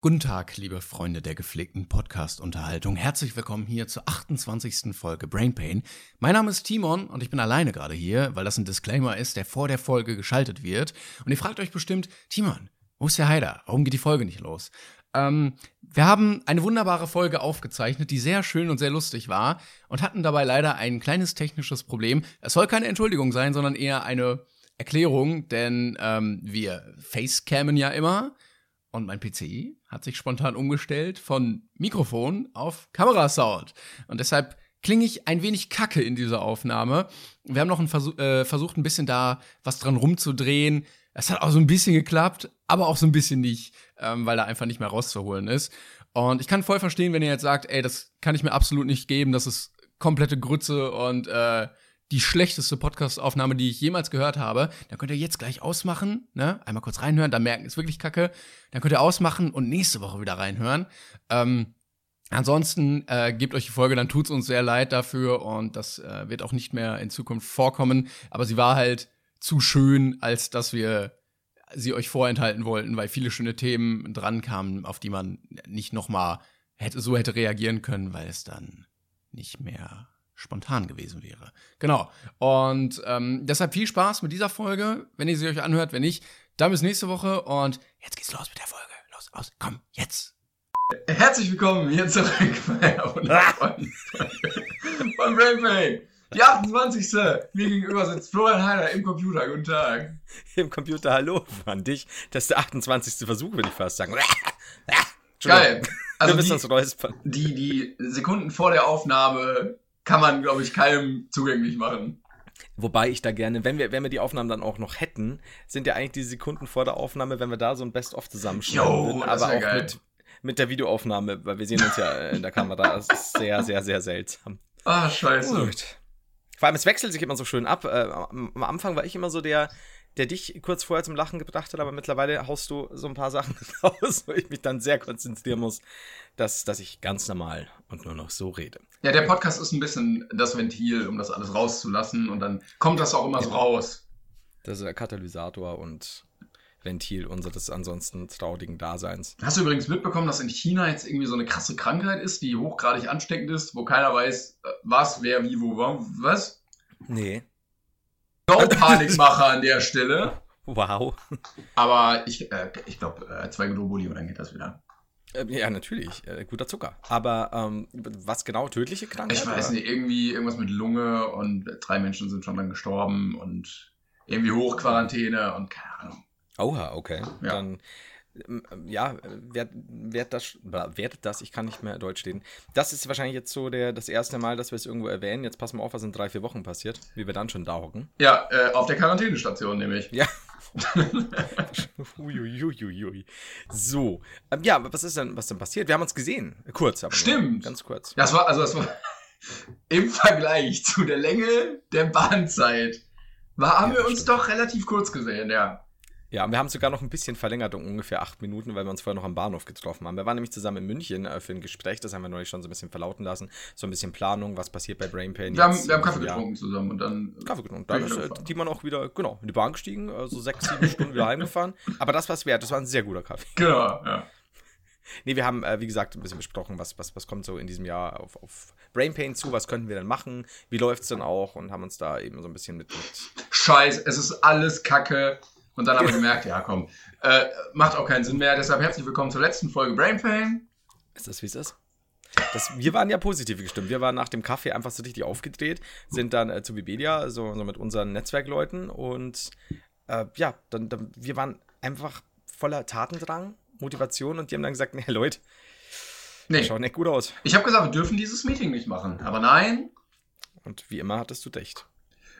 Guten Tag, liebe Freunde der gepflegten Podcast-Unterhaltung. Herzlich willkommen hier zur 28. Folge Brain Pain. Mein Name ist Timon und ich bin alleine gerade hier, weil das ein Disclaimer ist, der vor der Folge geschaltet wird. Und ihr fragt euch bestimmt, Timon, wo ist der Heider? Warum geht die Folge nicht los? Ähm, wir haben eine wunderbare Folge aufgezeichnet, die sehr schön und sehr lustig war und hatten dabei leider ein kleines technisches Problem. Es soll keine Entschuldigung sein, sondern eher eine Erklärung, denn ähm, wir facecammen ja immer und mein PC hat sich spontan umgestellt von Mikrofon auf Kamerasound. Und deshalb klinge ich ein wenig kacke in dieser Aufnahme. Wir haben noch Versuch, äh, versucht, ein bisschen da was dran rumzudrehen. Es hat auch so ein bisschen geklappt, aber auch so ein bisschen nicht, ähm, weil da einfach nicht mehr rauszuholen ist. Und ich kann voll verstehen, wenn ihr jetzt sagt, ey, das kann ich mir absolut nicht geben, das ist komplette Grütze und äh, die schlechteste Podcast-Aufnahme, die ich jemals gehört habe. Dann könnt ihr jetzt gleich ausmachen, ne? Einmal kurz reinhören, dann merken, ist wirklich kacke. Dann könnt ihr ausmachen und nächste Woche wieder reinhören. Ähm, ansonsten äh, gebt euch die Folge, dann tut's uns sehr leid dafür und das äh, wird auch nicht mehr in Zukunft vorkommen. Aber sie war halt zu schön, als dass wir sie euch vorenthalten wollten, weil viele schöne Themen dran kamen, auf die man nicht noch mal hätte, so hätte reagieren können, weil es dann nicht mehr spontan gewesen wäre. Genau. Und ähm, deshalb viel Spaß mit dieser Folge, wenn ihr sie euch anhört. Wenn nicht, dann bis nächste Woche. Und jetzt geht's los mit der Folge. Los, aus, komm, jetzt. Herzlich willkommen hier zurück bei von, von Brain Pain. Die 28. Mir gegenüber sitzt Florian Heider im Computer. Guten Tag. Im Computer, hallo an dich. Das ist der 28. Versuch, würde ich fast sagen. Geil. Also die, die, die Sekunden vor der Aufnahme kann man, glaube ich, keinem zugänglich machen. Wobei ich da gerne, wenn wir, wenn wir die Aufnahmen dann auch noch hätten, sind ja eigentlich die Sekunden vor der Aufnahme, wenn wir da so ein Best-of zusammenschneiden aber auch mit, mit der Videoaufnahme, weil wir sehen uns ja in der Kamera. Das ist sehr, sehr, sehr seltsam. Ah, scheiße. Gut. Vor allem, es wechselt sich immer so schön ab. Äh, am Anfang war ich immer so der, der dich kurz vorher zum Lachen gebracht hat, aber mittlerweile haust du so ein paar Sachen raus, wo ich mich dann sehr konzentrieren muss, dass, dass ich ganz normal und nur noch so rede. Ja, der Podcast ist ein bisschen das Ventil, um das alles rauszulassen und dann kommt das auch immer so raus. Das ist der Katalysator und Ventil unseres ansonsten traurigen Daseins. Hast du übrigens mitbekommen, dass in China jetzt irgendwie so eine krasse Krankheit ist, die hochgradig ansteckend ist, wo keiner weiß, äh, was, wer, wie, wo, was? Nee. No Panikmacher an der Stelle. Wow. Aber ich, äh, ich glaube, äh, zwei Globuli und dann geht das wieder. Äh, ja, natürlich. Äh, guter Zucker. Aber ähm, was genau? Tödliche Krankheit? Ich weiß oder? nicht. Irgendwie irgendwas mit Lunge und drei Menschen sind schon dann gestorben und irgendwie Hochquarantäne und keine Ahnung. Oha, okay. Ja. Dann ja, wer, wer das, wertet das, ich kann nicht mehr Deutsch stehen. Das ist wahrscheinlich jetzt so der, das erste Mal, dass wir es irgendwo erwähnen. Jetzt passen wir auf, was in drei, vier Wochen passiert, wie wir dann schon da hocken. Ja, äh, auf der Quarantänestation nämlich. Ja. Uiuiuiui. so, ähm, ja, was ist denn, was denn passiert? Wir haben uns gesehen, kurz, aber Stimmt. Ganz kurz. Das war, also das war im Vergleich zu der Länge der Bahnzeit, war, haben ja, wir uns stimmt. doch relativ kurz gesehen, ja. Ja, und wir haben sogar noch ein bisschen verlängert, um ungefähr acht Minuten, weil wir uns vorher noch am Bahnhof getroffen haben. Wir waren nämlich zusammen in München äh, für ein Gespräch, das haben wir neulich schon so ein bisschen verlauten lassen. So ein bisschen Planung, was passiert bei Brain Pain. Wir, haben, wir haben Kaffee getrunken zusammen und dann. Kaffee getrunken. Dann ist äh, die man auch wieder, genau, in die Bahn gestiegen, äh, so sechs, sieben Stunden wieder heimgefahren. Aber das war es wert, das war ein sehr guter Kaffee. Genau, ja. Nee, wir haben, äh, wie gesagt, ein bisschen besprochen, was, was, was kommt so in diesem Jahr auf, auf Brain Pain zu, was könnten wir denn machen, wie läuft es denn auch und haben uns da eben so ein bisschen mit. mit Scheiß, es ist alles Kacke. Und dann haben wir gemerkt, ja komm, äh, macht auch keinen Sinn mehr. Deshalb herzlich willkommen zur letzten Folge Brain Pain. Ist das, wie es ist? Das, wir waren ja positiv gestimmt. Wir waren nach dem Kaffee einfach so richtig aufgedreht, sind dann äh, zu Wikipedia, so, so, mit unseren Netzwerkleuten und äh, ja, dann, dann, wir waren einfach voller Tatendrang, Motivation und die haben dann gesagt, nee, Leute, nee. schaut nicht gut aus. Ich habe gesagt, wir dürfen dieses Meeting nicht machen, aber nein. Und wie immer hattest du recht.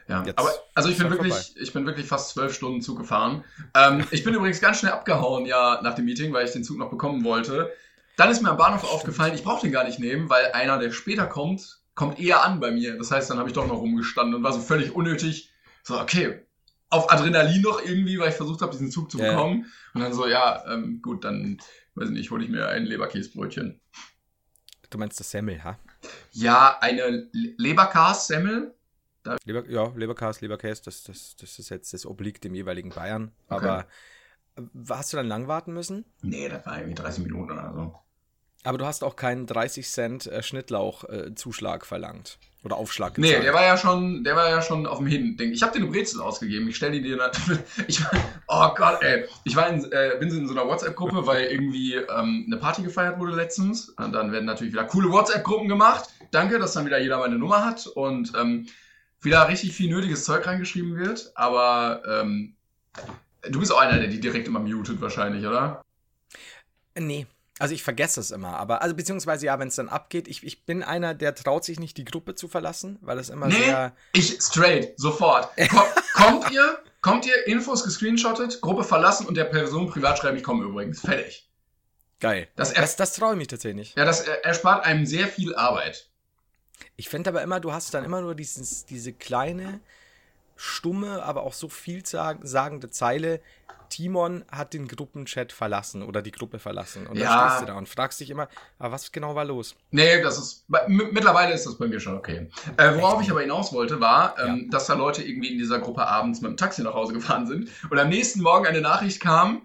Ja, Jetzt aber also ich bin wirklich, vorbei. ich bin wirklich fast zwölf Stunden Zug gefahren. Ähm, ich bin übrigens ganz schnell abgehauen, ja, nach dem Meeting, weil ich den Zug noch bekommen wollte. Dann ist mir am Bahnhof Stimmt. aufgefallen, ich brauche den gar nicht nehmen, weil einer, der später kommt, kommt eher an bei mir. Das heißt, dann habe ich doch noch rumgestanden und war so völlig unnötig. So, okay, auf Adrenalin noch irgendwie, weil ich versucht habe, diesen Zug zu bekommen. Ja. Und dann so, ja, ähm, gut, dann, weiß ich nicht, hole ich mir ein Leberkäsbrötchen. Du meinst das Semmel, ha? Ja, eine Leberkas-Semmel Leber, ja, Leberkas, Leberkäse, das, das, das ist jetzt, das obliegt dem jeweiligen Bayern. Aber hast du dann lang warten müssen? Nee, das war irgendwie 30 Minuten oder so. Aber du hast auch keinen 30 Cent äh, Schnittlauch-Zuschlag äh, verlangt. Oder Aufschlag gezahlt. Nee, der war ja schon, der war ja schon auf dem Hin-Ding. Ich habe dir eine Brezel ausgegeben. Ich stelle die dir. Ich, oh Gott, ey. Ich war in, äh, bin in so einer WhatsApp-Gruppe, weil irgendwie ähm, eine Party gefeiert wurde letztens. Und dann werden natürlich wieder coole WhatsApp-Gruppen gemacht. Danke, dass dann wieder jeder meine Nummer hat und ähm, wieder richtig viel nötiges Zeug reingeschrieben wird. Aber ähm, du bist auch einer, der die direkt immer mutet, wahrscheinlich, oder? Nee. Also ich vergesse es immer, aber, also beziehungsweise ja, wenn es dann abgeht, ich, ich bin einer, der traut sich nicht, die Gruppe zu verlassen, weil es immer nee, sehr. Ich straight, sofort. Komm, kommt ihr, kommt ihr, Infos gescreenshottet, Gruppe verlassen und der Person privat schreiben, ich komme übrigens. Fertig. Geil. Das, das, das traue ich mich tatsächlich nicht. Ja, das erspart einem sehr viel Arbeit. Ich finde aber immer, du hast dann immer nur dieses, diese kleine, stumme, aber auch so vielsagende Zeile, Timon hat den Gruppenchat verlassen oder die Gruppe verlassen. Und ja. da stehst du da und fragst dich immer, aber was genau war los? Nee, das ist, mittlerweile ist das bei mir schon okay. Äh, worauf ich aber hinaus wollte, war, ähm, ja. dass da Leute irgendwie in dieser Gruppe abends mit dem Taxi nach Hause gefahren sind und am nächsten Morgen eine Nachricht kam,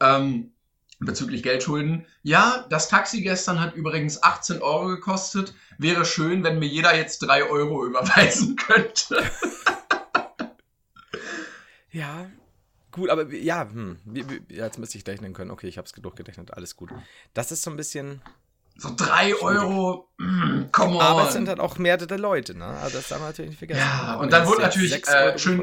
ähm, bezüglich Geldschulden. Ja, das Taxi gestern hat übrigens 18 Euro gekostet. Wäre schön, wenn mir jeder jetzt 3 Euro überweisen könnte. ja, Gut, aber ja, hm, jetzt müsste ich rechnen können. Okay, ich habe es durchgerechnet, alles gut. Das ist so ein bisschen. So drei Euro, mm, come on. Aber es sind halt auch mehrere Leute, ne? Also das darf man natürlich nicht vergessen. Ja, und dann wurde natürlich äh, schön,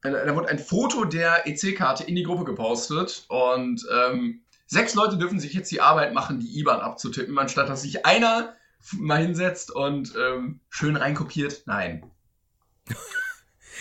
da wurde ein Foto der EC-Karte in die Gruppe gepostet und ähm, sechs Leute dürfen sich jetzt die Arbeit machen, die IBAN abzutippen, anstatt dass sich einer mal hinsetzt und ähm, schön reinkopiert. Nein.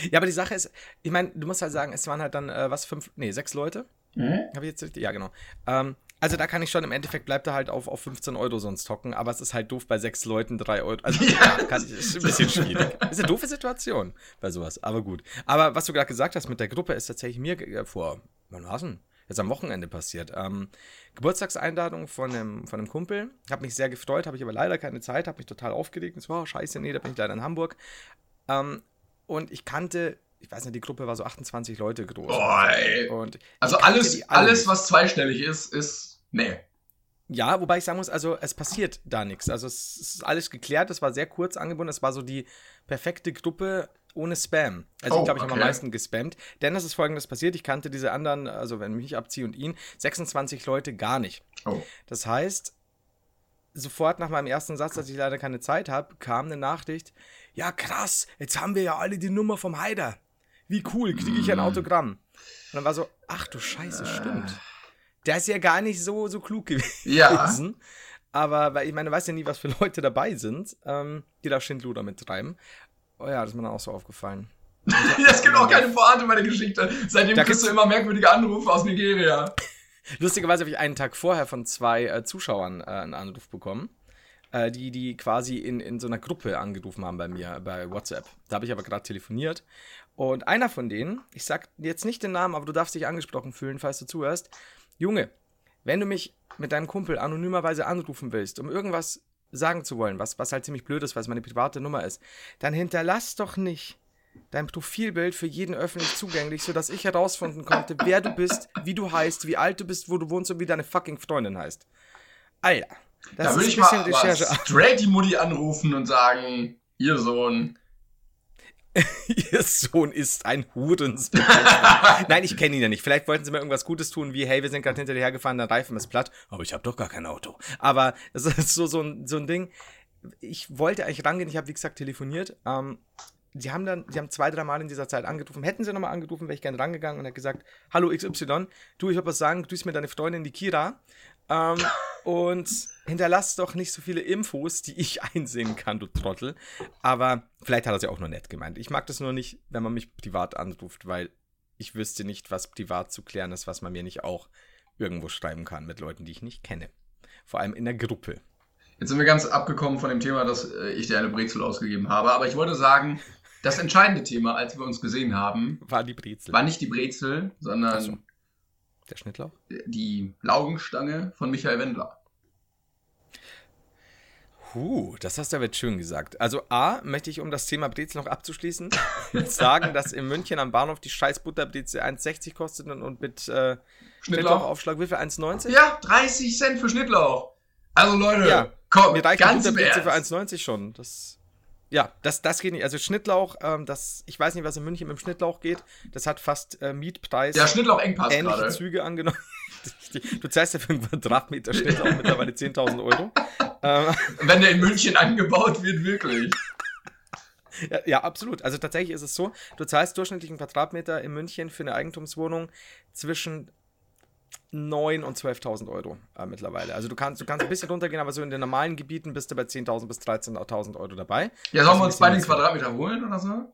Ja, aber die Sache ist, ich meine, du musst halt sagen, es waren halt dann, äh, was, fünf, nee, sechs Leute? Mhm. Habe ich jetzt richtig? Ja, genau. Ähm, also da kann ich schon, im Endeffekt bleibt er halt auf, auf 15 Euro sonst hocken, aber es ist halt doof bei sechs Leuten drei Euro. Also ja, kann, ist ein bisschen schwierig. Ist eine doofe Situation bei sowas, aber gut. Aber was du gerade gesagt hast mit der Gruppe, ist tatsächlich mir äh, vor, wann war's denn? Jetzt am Wochenende passiert. Ähm, Geburtstagseinladung von einem, von einem Kumpel. Habe mich sehr gefreut, habe ich aber leider keine Zeit, habe mich total aufgeregt. Und so, oh, scheiße, nee, da bin ich leider in Hamburg. Ähm, und ich kannte, ich weiß nicht, die Gruppe war so 28 Leute groß. Oh, und also alles, alles, was zweistellig ist, ist, nee. Ja, wobei ich sagen muss, also es passiert da nichts. Also es ist alles geklärt, es war sehr kurz angebunden, es war so die perfekte Gruppe ohne Spam. Also oh, ich glaube, ich okay. habe am meisten gespammt. Denn es ist folgendes passiert, ich kannte diese anderen, also wenn ich mich abziehe und ihn, 26 Leute gar nicht. Oh. Das heißt, sofort nach meinem ersten Satz, dass ich leider keine Zeit habe, kam eine Nachricht, ja krass, jetzt haben wir ja alle die Nummer vom Haider. Wie cool, kriege ich ein mm. Autogramm. Und dann war so, ach du Scheiße, stimmt. Der ist ja gar nicht so, so klug gewesen. Ja. Aber weil ich meine, du weißt ja nie, was für Leute dabei sind, ähm, die da Schindluder mittreiben. Oh ja, das ist mir dann auch so aufgefallen. Es gibt auch keine Pointe meine Geschichte. Seitdem da kriegst du immer merkwürdige Anrufe aus Nigeria. Lustigerweise habe ich einen Tag vorher von zwei äh, Zuschauern äh, einen Anruf bekommen äh, die, die quasi in, in so einer Gruppe angerufen haben bei mir, bei WhatsApp. Da habe ich aber gerade telefoniert. Und einer von denen, ich sag jetzt nicht den Namen, aber du darfst dich angesprochen fühlen, falls du zuhörst. Junge, wenn du mich mit deinem Kumpel anonymerweise anrufen willst, um irgendwas sagen zu wollen, was, was halt ziemlich blöd ist, weil es meine private Nummer ist, dann hinterlass doch nicht dein Profilbild für jeden öffentlich zugänglich, sodass ich herausfinden konnte, wer du bist, wie du heißt, wie alt du bist, wo du wohnst und wie deine fucking Freundin heißt. Alter. Das da würde ich mal Recherche. straight die Mutti anrufen und sagen, ihr Sohn. ihr Sohn ist ein Hurensohn. Nein, ich kenne ihn ja nicht. Vielleicht wollten sie mir irgendwas Gutes tun, wie, hey, wir sind gerade hinter dir hergefahren, dein Reifen ist platt. Aber ich habe doch gar kein Auto. Aber das ist so, so, ein, so ein Ding. Ich wollte eigentlich rangehen, ich habe, wie gesagt, telefoniert. Ähm, die haben dann, die haben zwei, drei Mal in dieser Zeit angerufen. Hätten sie nochmal angerufen, wäre ich gerne rangegangen und hätte gesagt, hallo XY, du, ich habe was sagen, grüß mir deine Freundin, die Kira. Ähm, und hinterlass doch nicht so viele Infos, die ich einsehen kann, du Trottel. Aber vielleicht hat er es ja auch nur nett gemeint. Ich mag das nur nicht, wenn man mich privat anruft, weil ich wüsste nicht, was privat zu klären ist, was man mir nicht auch irgendwo schreiben kann mit Leuten, die ich nicht kenne. Vor allem in der Gruppe. Jetzt sind wir ganz abgekommen von dem Thema, dass äh, ich dir eine Brezel ausgegeben habe. Aber ich wollte sagen, das entscheidende Thema, als wir uns gesehen haben, war die Brezel. War nicht die Brezel, sondern so. Der Schnittlauch. Die Laugenstange von Michael Wendler. Huh, das hast du aber jetzt schön gesagt. Also A, möchte ich, um das Thema Brezel noch abzuschließen, sagen, dass in München am Bahnhof die scheiß Butterbrezel 1,60 kostet und mit äh, Schnittlauchaufschlag wie viel? 1,90? Ja, 30 Cent für Schnittlauch. Also Leute, ja, komm, mir reicht ganz die Butterbrezel für 1,90 schon. Das, ja, das, das geht nicht. Also Schnittlauch, ähm, das, ich weiß nicht, was in München mit dem Schnittlauch geht. Das hat fast äh, Mietpreis. Ja, Schnittlauch-Engpass Ähnliche. Züge angenommen. du zahlst ja für einen Quadratmeter Schnittlauch mittlerweile 10.000 Euro. Ähm, Wenn der in München angebaut wird, wirklich. Ja, ja, absolut. Also tatsächlich ist es so, du zahlst durchschnittlichen Quadratmeter in München für eine Eigentumswohnung zwischen 9.000 und 12.000 Euro äh, mittlerweile. Also du kannst, du kannst ein bisschen runtergehen, aber so in den normalen Gebieten bist du bei 10.000 bis 13.000 Euro dabei. Ja, sollen wir uns beide den Quadratmeter holen oder so?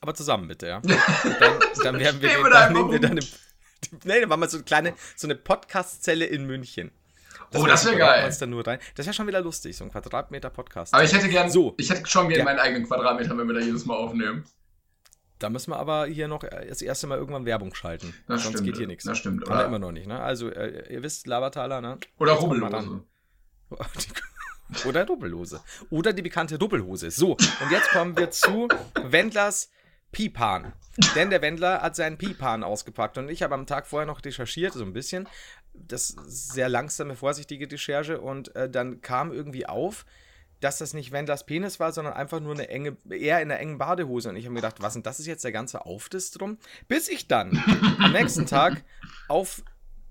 Aber zusammen bitte, ja. dann, dann werden wir, den, dann nehmen wir dann eine, nee, dann machen wir so eine kleine, so eine Podcast-Zelle in München. Das oh, das wäre geil. Da nur rein. Das wäre schon wieder lustig, so ein Quadratmeter-Podcast. Aber ich hätte gern, so. ich hätte schon gerne ja. meinen eigenen Quadratmeter, wenn wir da jedes Mal aufnehmen. Da müssen wir aber hier noch das erste Mal irgendwann Werbung schalten. Das Sonst stimmt, geht hier nichts. Das stimmt, oder? Aber immer noch nicht, ne? Also, äh, ihr wisst, Lavataler, ne? Oder Rubbellose. Oder Doppellose. Oder die bekannte Doppelhose. So, und jetzt kommen wir zu Wendlers Pipan. Denn der Wendler hat seinen Pipan ausgepackt und ich habe am Tag vorher noch recherchiert, so ein bisschen. Das sehr langsame, vorsichtige Recherche und äh, dann kam irgendwie auf, dass das nicht Wendlers Penis war, sondern einfach nur eine enge, eher in einer engen Badehose. Und ich habe mir gedacht, was denn das ist jetzt der ganze Aufdiss drum? Bis ich dann am nächsten Tag auf,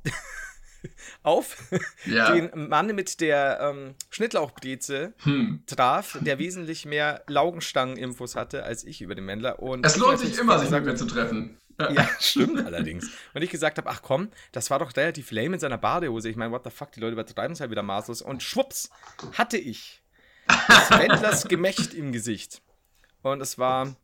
auf ja. den Mann mit der ähm, Schnittlauchbreze hm. traf, der wesentlich mehr Laugenstangen-Infos hatte als ich über den Wendler. Und es lohnt sich immer, sich mit mir zu treffen. Ja, stimmt allerdings. Und ich gesagt habe, ach komm, das war doch relativ lame in seiner Badehose. Ich meine, what the fuck, die Leute übertreiben es halt wieder maßlos. Und schwupps, hatte ich Wendlers Gemächt im Gesicht. Und es war.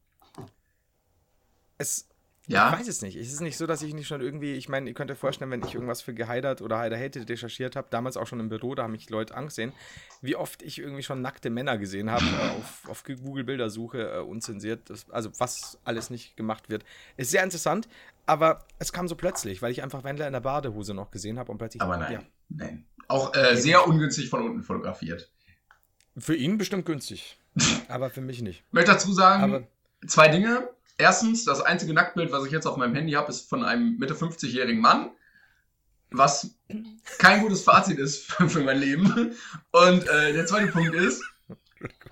Es. Ja. Ich weiß es nicht. Es ist nicht so, dass ich nicht schon irgendwie, ich meine, ihr könnt euch vorstellen, wenn ich irgendwas für Geheidert oder Heider recherchiert habe, damals auch schon im Büro, da haben mich Leute angesehen, wie oft ich irgendwie schon nackte Männer gesehen habe äh, auf, auf Google-Bildersuche, äh, unzensiert, das, also was alles nicht gemacht wird. Ist sehr interessant, aber es kam so plötzlich, weil ich einfach Wendler in der Badehose noch gesehen habe und plötzlich. Aber nein, ja. nein. Auch äh, sehr ungünstig von unten fotografiert. Für ihn bestimmt günstig. aber für mich nicht. Ich möchte dazu sagen, aber zwei Dinge. Erstens, das einzige Nacktbild, was ich jetzt auf meinem Handy habe, ist von einem Mitte 50-jährigen Mann. Was kein gutes Fazit ist für mein Leben. Und äh, der zweite Punkt ist,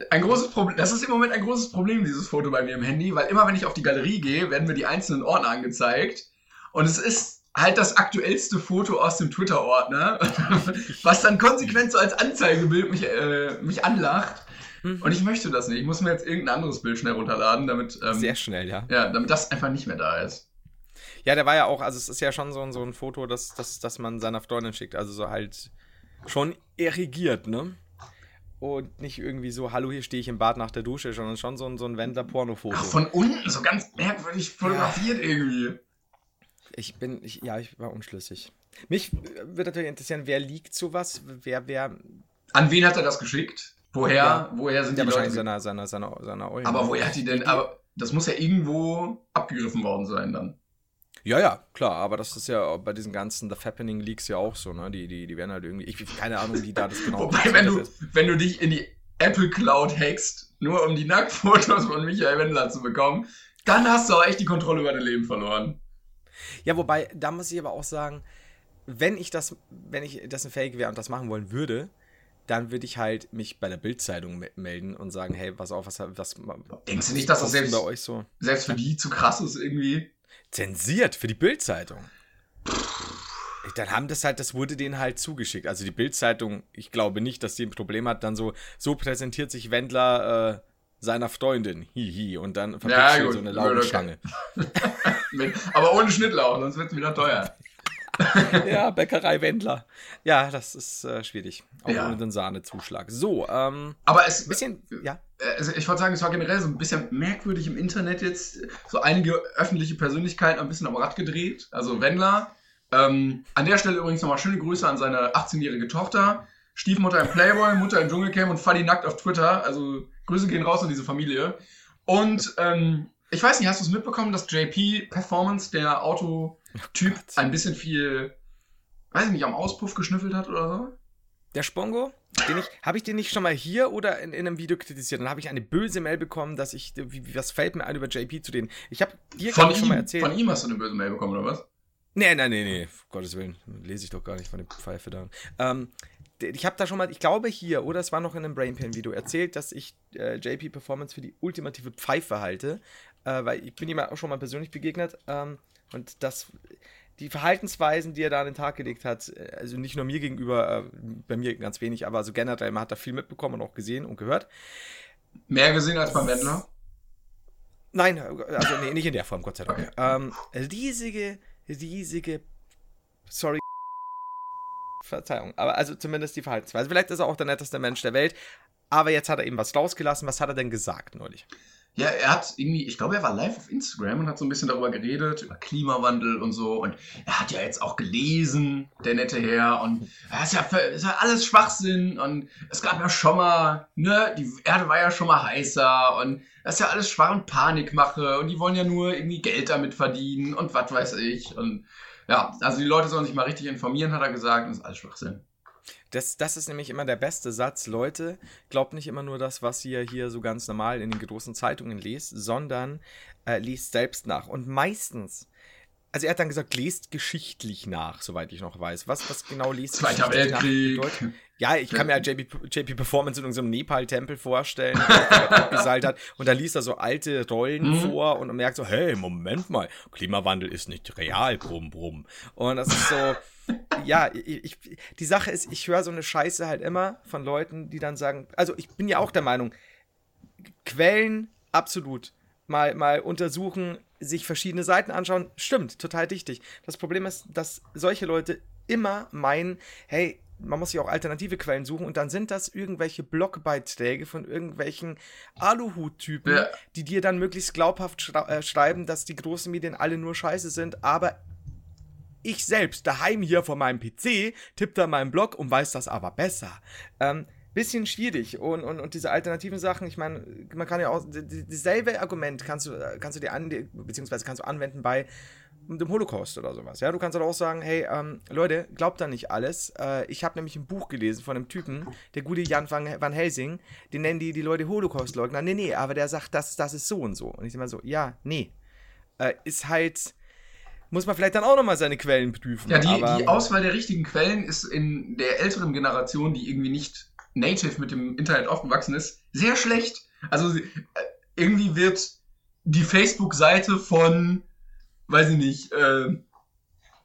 ein großes Problem, das ist im Moment ein großes Problem, dieses Foto bei mir im Handy, weil immer wenn ich auf die Galerie gehe, werden mir die einzelnen Ordner angezeigt. Und es ist halt das aktuellste Foto aus dem Twitter-Ordner, was dann konsequent so als Anzeigebild mich, äh, mich anlacht. Mhm. Und ich möchte das nicht. Ich muss mir jetzt irgendein anderes Bild schnell runterladen, damit. Ähm, Sehr schnell, ja. Ja, damit das einfach nicht mehr da ist. Ja, der war ja auch, also es ist ja schon so, so ein Foto, das, das, das man seiner Freundin schickt. Also so halt schon erigiert, ne? Und nicht irgendwie so, hallo, hier stehe ich im Bad nach der Dusche, sondern schon so ein, so ein Wendler-Porno-Foto. Von unten, so ganz merkwürdig fotografiert ja. irgendwie. Ich bin, ich, ja, ich war unschlüssig. Mich würde natürlich interessieren, wer liegt sowas? Wer, wer. An wen hat er das geschickt? Woher, ja, woher sind die Leute? Seiner, seiner, seiner, seiner Eulen. Aber woher hat die denn, aber das muss ja irgendwo abgegriffen worden sein dann. Ja, ja, klar, aber das ist ja bei diesen ganzen The Fappening Leaks ja auch so, ne? Die, die, die werden halt irgendwie, ich keine Ahnung, wie da das genau Wobei, wenn du, wenn du dich in die Apple Cloud hackst, nur um die Nacktfotos von Michael Wendler zu bekommen, dann hast du auch echt die Kontrolle über dein Leben verloren. Ja, wobei, da muss ich aber auch sagen, wenn ich das, wenn ich dessen fähig wäre und das machen wollen würde, dann würde ich halt mich bei der Bildzeitung melden und sagen, hey, pass auf, was, was Denkst du nicht, dass das selbst, bei euch so? selbst für die zu krass ist irgendwie? Zensiert für die Bildzeitung. Dann haben das halt, das wurde denen halt zugeschickt. Also die Bildzeitung, ich glaube nicht, dass die ein Problem hat, dann so, so präsentiert sich Wendler äh, seiner Freundin, hihi, und dann verpixelt ja, so eine Laugenstange. Aber ohne Schnittlauch, sonst wird es wieder teuer. ja, Bäckerei Wendler. Ja, das ist äh, schwierig. Auch ja. ohne den Sahnezuschlag. So, ähm. Aber es. Ein bisschen, ja. Also ich wollte sagen, es war generell so ein bisschen merkwürdig im Internet jetzt. So einige öffentliche Persönlichkeiten ein bisschen am Rad gedreht. Also Wendler. Ähm, an der Stelle übrigens nochmal schöne Grüße an seine 18-jährige Tochter. Stiefmutter im Playboy, Mutter im Dschungelcamp und Fadi nackt auf Twitter. Also Grüße gehen raus an diese Familie. Und ähm, ich weiß nicht, hast du es mitbekommen, dass JP Performance, der Autotyp, oh ein bisschen viel, weiß ich nicht, am Auspuff geschnüffelt hat oder so? Der Spongo, habe ich den nicht schon mal hier oder in, in einem Video kritisiert? Dann habe ich eine böse Mail bekommen, dass ich, wie, was fällt mir ein über JP zu denen? Ich habe dir von ihm, schon mal erzählt. Von ihm hast du eine böse Mail bekommen, oder was? Nee, nee, nee, nee, Gottes Willen, lese ich doch gar nicht von dem Pfeife da. Ähm, ich habe da schon mal, ich glaube hier, oder es war noch in einem Brainpain-Video, erzählt, dass ich äh, JP Performance für die ultimative Pfeife halte, äh, weil ich bin ihm auch schon mal persönlich begegnet ähm, und das, die Verhaltensweisen, die er da an den Tag gelegt hat, äh, also nicht nur mir gegenüber, äh, bei mir ganz wenig, aber so generell, man hat da viel mitbekommen und auch gesehen und gehört. Mehr gesehen als beim Wendler? Nein, also nee, nicht in der Form, Gott sei Dank. Okay. Ähm, riesige, riesige, sorry, Verzeihung, aber also zumindest die Verhaltensweise. Vielleicht ist er auch der netteste Mensch der Welt, aber jetzt hat er eben was rausgelassen. Was hat er denn gesagt neulich? Ja, er hat irgendwie, ich glaube, er war live auf Instagram und hat so ein bisschen darüber geredet, über Klimawandel und so. Und er hat ja jetzt auch gelesen, der nette Herr. Und es ist ja, ist ja alles Schwachsinn. Und es gab ja schon mal, ne, die Erde war ja schon mal heißer. Und das ist ja alles Schwach und Panikmache. Und die wollen ja nur irgendwie Geld damit verdienen und was weiß ich. Und ja, also die Leute sollen sich mal richtig informieren, hat er gesagt. Das ist alles Schwachsinn. Das, das ist nämlich immer der beste Satz. Leute, glaubt nicht immer nur das, was ihr hier so ganz normal in den großen Zeitungen lest, sondern äh, lest selbst nach. Und meistens, also er hat dann gesagt, lest geschichtlich nach, soweit ich noch weiß. Was, was genau liest Zweiter Weltkrieg. Ja, ich kann mir halt JP, JP Performance in irgendeinem Nepal-Tempel vorstellen, der abgeseilt hat. Und da liest er so alte Rollen mhm. vor und merkt so, hey, Moment mal, Klimawandel ist nicht real, brumm, brumm. Und das ist so ja, ich, die Sache ist, ich höre so eine Scheiße halt immer von Leuten, die dann sagen, also ich bin ja auch der Meinung, Quellen absolut mal, mal untersuchen, sich verschiedene Seiten anschauen, stimmt, total dichtig. Das Problem ist, dass solche Leute immer meinen, hey, man muss sich auch alternative Quellen suchen und dann sind das irgendwelche Blogbeiträge von irgendwelchen Aluhut-Typen, ja. die dir dann möglichst glaubhaft äh, schreiben, dass die großen Medien alle nur scheiße sind, aber ich selbst daheim hier vor meinem PC tippe da meinen Blog und weiß das aber besser. Ähm, bisschen schwierig und, und, und diese alternativen Sachen, ich meine, man kann ja auch dasselbe Argument kannst du, kannst du dir an, beziehungsweise kannst du anwenden bei dem Holocaust oder sowas. Ja, du kannst halt auch sagen, hey, ähm, Leute, glaubt da nicht alles. Äh, ich habe nämlich ein Buch gelesen von einem Typen, der gute Jan van, van Helsing, den nennen die die Leute Holocaust-Leugner. Nee, nee, aber der sagt, das, das ist so und so. Und ich sage mal so, ja, nee. Äh, ist halt muss man vielleicht dann auch nochmal seine Quellen prüfen. Ja, die, die Auswahl der richtigen Quellen ist in der älteren Generation, die irgendwie nicht native mit dem Internet aufgewachsen ist, sehr schlecht. Also äh, irgendwie wird die Facebook-Seite von, weiß ich nicht, äh,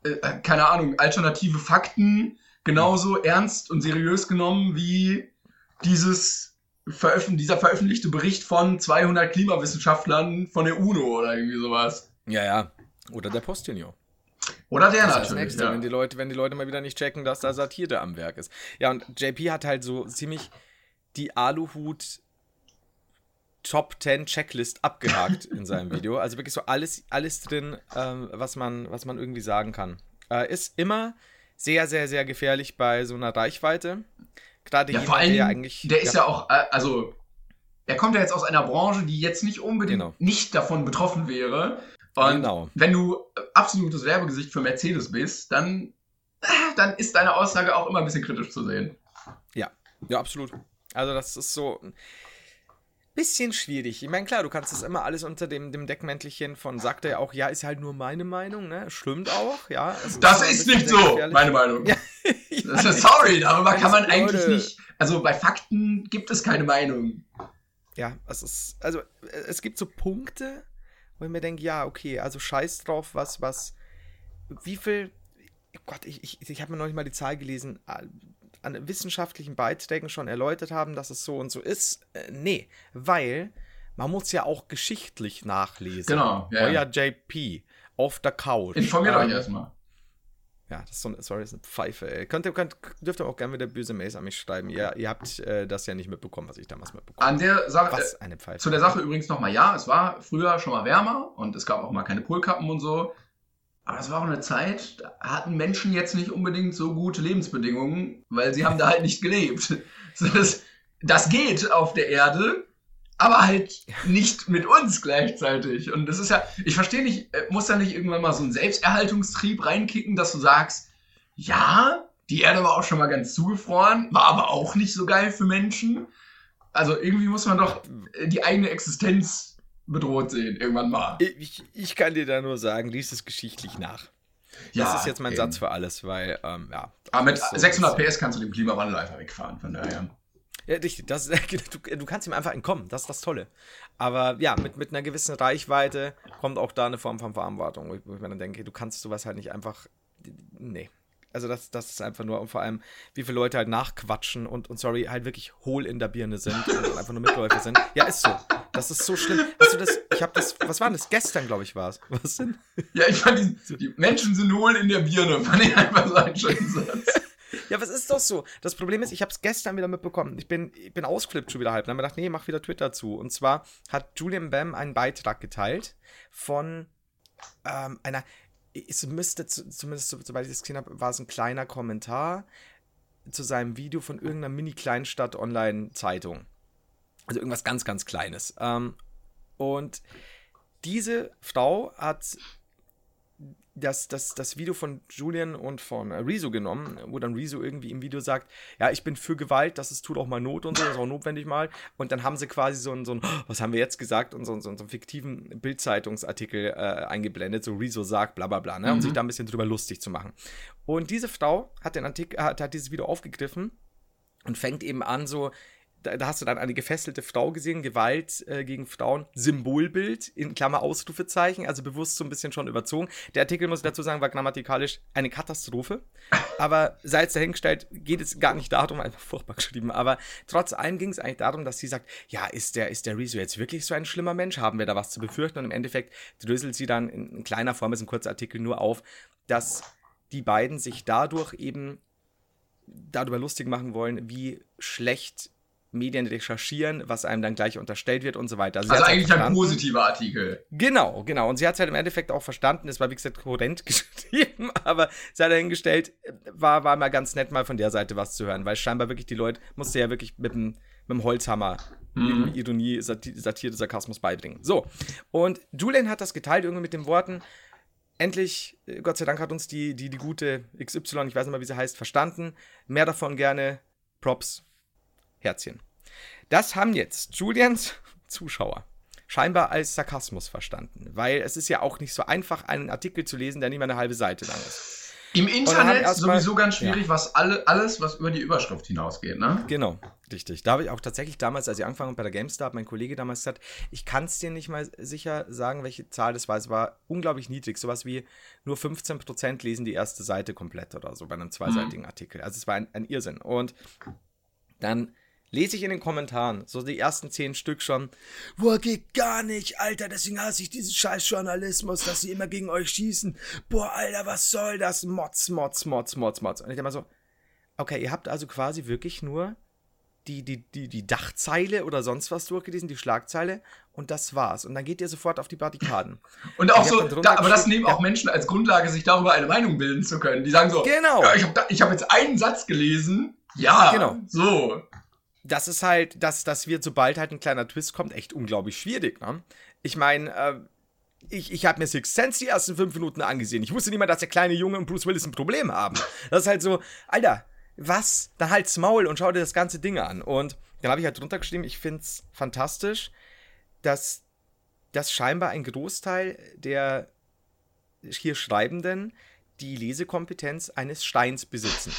äh, keine Ahnung, alternative Fakten genauso ernst und seriös genommen wie dieses veröffent dieser veröffentlichte Bericht von 200 Klimawissenschaftlern von der UNO oder irgendwie sowas. Ja, ja. Oder der Postillon. Oder der das natürlich. Nächste, ja. wenn, die Leute, wenn die Leute mal wieder nicht checken, dass da Satire am Werk ist. Ja, und JP hat halt so ziemlich die Aluhut Top 10 Checklist abgehakt in seinem Video. Also wirklich so alles, alles drin, ähm, was, man, was man irgendwie sagen kann. Äh, ist immer sehr, sehr, sehr gefährlich bei so einer Reichweite. Gerade ja, jemand, vor allem, der eigentlich. Der ist ja, ja auch, äh, also, er kommt ja jetzt aus einer Branche, die jetzt nicht unbedingt genau. nicht davon betroffen wäre. Und genau. wenn du absolutes Werbegesicht für Mercedes bist, dann, äh, dann ist deine Aussage auch immer ein bisschen kritisch zu sehen. Ja, ja, absolut. Also das ist so ein bisschen schwierig. Ich meine, klar, du kannst das immer alles unter dem, dem Deckmäntelchen von, sagt er ja auch, ja, ist halt nur meine Meinung, ne? Stimmt auch, ja. das ist, ist nicht so, gefährlich. meine Meinung. Ja, ja, sorry, darüber kann man eigentlich Leute. nicht, also bei Fakten gibt es keine Meinung. Ja, es ist, also es gibt so Punkte, wo ich mir denke, ja, okay, also scheiß drauf, was, was, wie viel, Gott, ich, ich, ich habe mir noch nicht mal die Zahl gelesen, an wissenschaftlichen Beiträgen schon erläutert haben, dass es so und so ist. Äh, nee, weil man muss ja auch geschichtlich nachlesen. Genau. Ja, Euer JP auf der Couch. Informiert ähm, euch erstmal. Ja, das ist so eine, sorry, das ist eine Pfeife. Ey. Könnt, könnt, dürft ihr auch gerne wieder böse Mails an mich schreiben. Ihr, ihr habt äh, das ja nicht mitbekommen, was ich damals mitbekommen habe. An der Sache. Was eine Pfeife. Zu der Sache übrigens nochmal, ja, es war früher schon mal wärmer und es gab auch mal keine Polkappen und so. Aber das war auch eine Zeit, da hatten Menschen jetzt nicht unbedingt so gute Lebensbedingungen, weil sie haben da halt nicht gelebt. Das, das geht auf der Erde, aber halt nicht mit uns gleichzeitig. Und das ist ja, ich verstehe nicht, äh, muss da nicht irgendwann mal so ein Selbsterhaltungstrieb reinkicken, dass du sagst, ja, Die Erde war auch schon mal ganz zugefroren, war aber auch nicht so geil für Menschen. Also irgendwie muss man doch äh, die eigene Existenz bedroht sehen, irgendwann mal. Ich, ich kann dir da nur sagen, lies es geschichtlich nach. Ja, das ist jetzt mein eben. Satz für alles, weil, ähm, ja. Aber mit so 600 PS kannst du den Klimawandel einfach wegfahren, von daher. Ja, richtig. Das, du, du kannst ihm einfach entkommen. Das ist das Tolle. Aber ja, mit, mit einer gewissen Reichweite kommt auch da eine Form von Verantwortung, wo ich, mir dann denke, du kannst sowas halt nicht einfach. Nee. Also das, das ist einfach nur, und vor allem, wie viele Leute halt nachquatschen und, und sorry, halt wirklich hohl in der Birne sind und einfach nur Mitläufer sind. Ja, ist so. Das ist so schlimm. Hast du das, ich habe das, was war das? Gestern, glaube ich, war es. Was denn? Ja, ich fand, die, die Menschen sind hohl in der Birne, fand ich einfach so einen schönen Satz. Ja, was ist doch so? Das Problem ist, ich habe es gestern wieder mitbekommen. Ich bin, ich bin ausgeflippt schon wieder halb. Dann habe ich gedacht, nee, mach wieder Twitter zu. Und zwar hat Julian Bam einen Beitrag geteilt von ähm, einer, es müsste, zumindest sobald ich das gesehen habe, war es ein kleiner Kommentar zu seinem Video von irgendeiner Mini-Kleinstadt-Online-Zeitung. Also irgendwas ganz, ganz Kleines. Ähm, und diese Frau hat das, das, das Video von Julian und von äh, Rezo genommen, wo dann Rezo irgendwie im Video sagt, ja, ich bin für Gewalt, das ist, tut auch mal Not und so, das ist auch notwendig mal. Und dann haben sie quasi so ein, so ein was haben wir jetzt gesagt, und so, so, so einen fiktiven Bildzeitungsartikel äh, eingeblendet, so Rezo sagt, bla bla bla, ne, um sich mhm. da ein bisschen drüber lustig zu machen. Und diese Frau hat den Artikel, hat, hat dieses Video aufgegriffen und fängt eben an, so, da, da, hast du dann eine gefesselte Frau gesehen, Gewalt äh, gegen Frauen, Symbolbild, in Klammer Ausrufezeichen, also bewusst so ein bisschen schon überzogen. Der Artikel, muss ich dazu sagen, war grammatikalisch eine Katastrophe. Aber sei es dahingestellt, geht es gar nicht darum, einfach furchtbar geschrieben. Aber trotz allem ging es eigentlich darum, dass sie sagt, ja, ist der, ist der Rezo jetzt wirklich so ein schlimmer Mensch? Haben wir da was zu befürchten? Und im Endeffekt dröselt sie dann in, in kleiner Form, ist ein kurzer Artikel, nur auf, dass die beiden sich dadurch eben darüber lustig machen wollen, wie schlecht Medien recherchieren, was einem dann gleich unterstellt wird und so weiter. Also, also eigentlich halt ein positiver Artikel. Genau, genau. Und sie hat es halt im Endeffekt auch verstanden. Es war, wie gesagt, kohärent geschrieben, aber sie hat dahingestellt, war, war mal ganz nett, mal von der Seite was zu hören, weil scheinbar wirklich die Leute, musste ja wirklich mit dem, mit dem Holzhammer mhm. Ironie, Satire, Sarkasmus beibringen. So. Und Julian hat das geteilt irgendwie mit den Worten, endlich, äh, Gott sei Dank hat uns die, die, die gute XY, ich weiß nicht mal, wie sie heißt, verstanden. Mehr davon gerne. Props. Herzchen. Das haben jetzt Julians Zuschauer scheinbar als Sarkasmus verstanden, weil es ist ja auch nicht so einfach, einen Artikel zu lesen, der nicht mal eine halbe Seite lang ist. Im Internet sowieso ganz schwierig, ja. was alle, alles, was über die Überschrift hinausgeht, ne? Genau, richtig. Da habe ich auch tatsächlich damals, als ich angefangen habe bei der GameStar, mein Kollege damals gesagt, ich kann es dir nicht mal sicher sagen, welche Zahl das war. Es war unglaublich niedrig. Sowas wie nur 15% lesen die erste Seite komplett oder so bei einem zweiseitigen mhm. Artikel. Also es war ein, ein Irrsinn. Und dann lese ich in den Kommentaren, so die ersten zehn Stück schon, boah, geht gar nicht, Alter, deswegen hasse ich diesen scheiß Journalismus, dass sie immer gegen euch schießen. Boah, Alter, was soll das? Mods, Mods, Mods, Mods, Mods. Und ich denke mal so, okay, ihr habt also quasi wirklich nur die, die, die, die Dachzeile oder sonst was durchgelesen, die Schlagzeile, und das war's. Und dann geht ihr sofort auf die Barrikaden. Und auch so, da, aber das nehmen auch Menschen als Grundlage, sich darüber eine Meinung bilden zu können. Die sagen so, genau. Ja, ich habe hab jetzt einen Satz gelesen, ja, genau. so das ist halt, dass, dass wird, sobald halt ein kleiner Twist kommt, echt unglaublich schwierig. Ne? Ich meine, äh, ich, ich habe mir Six Sense die ersten fünf Minuten angesehen. Ich wusste nicht mal, dass der kleine Junge und Bruce Willis ein Problem haben. Das ist halt so, Alter, was? Dann halt's Maul und schau dir das ganze Ding an. Und dann habe ich halt drunter geschrieben, ich find's fantastisch, dass, dass scheinbar ein Großteil der hier Schreibenden die Lesekompetenz eines Steins besitzen.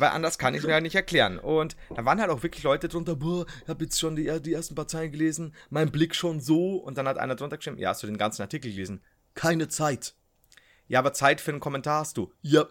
Weil anders kann ich mir ja nicht erklären. Und da waren halt auch wirklich Leute drunter, boah, ich habe jetzt schon die, die ersten paar Zeilen gelesen, mein Blick schon so. Und dann hat einer drunter geschrieben, ja, hast du den ganzen Artikel gelesen? Keine Zeit. Ja, aber Zeit für einen Kommentar hast du. Ja,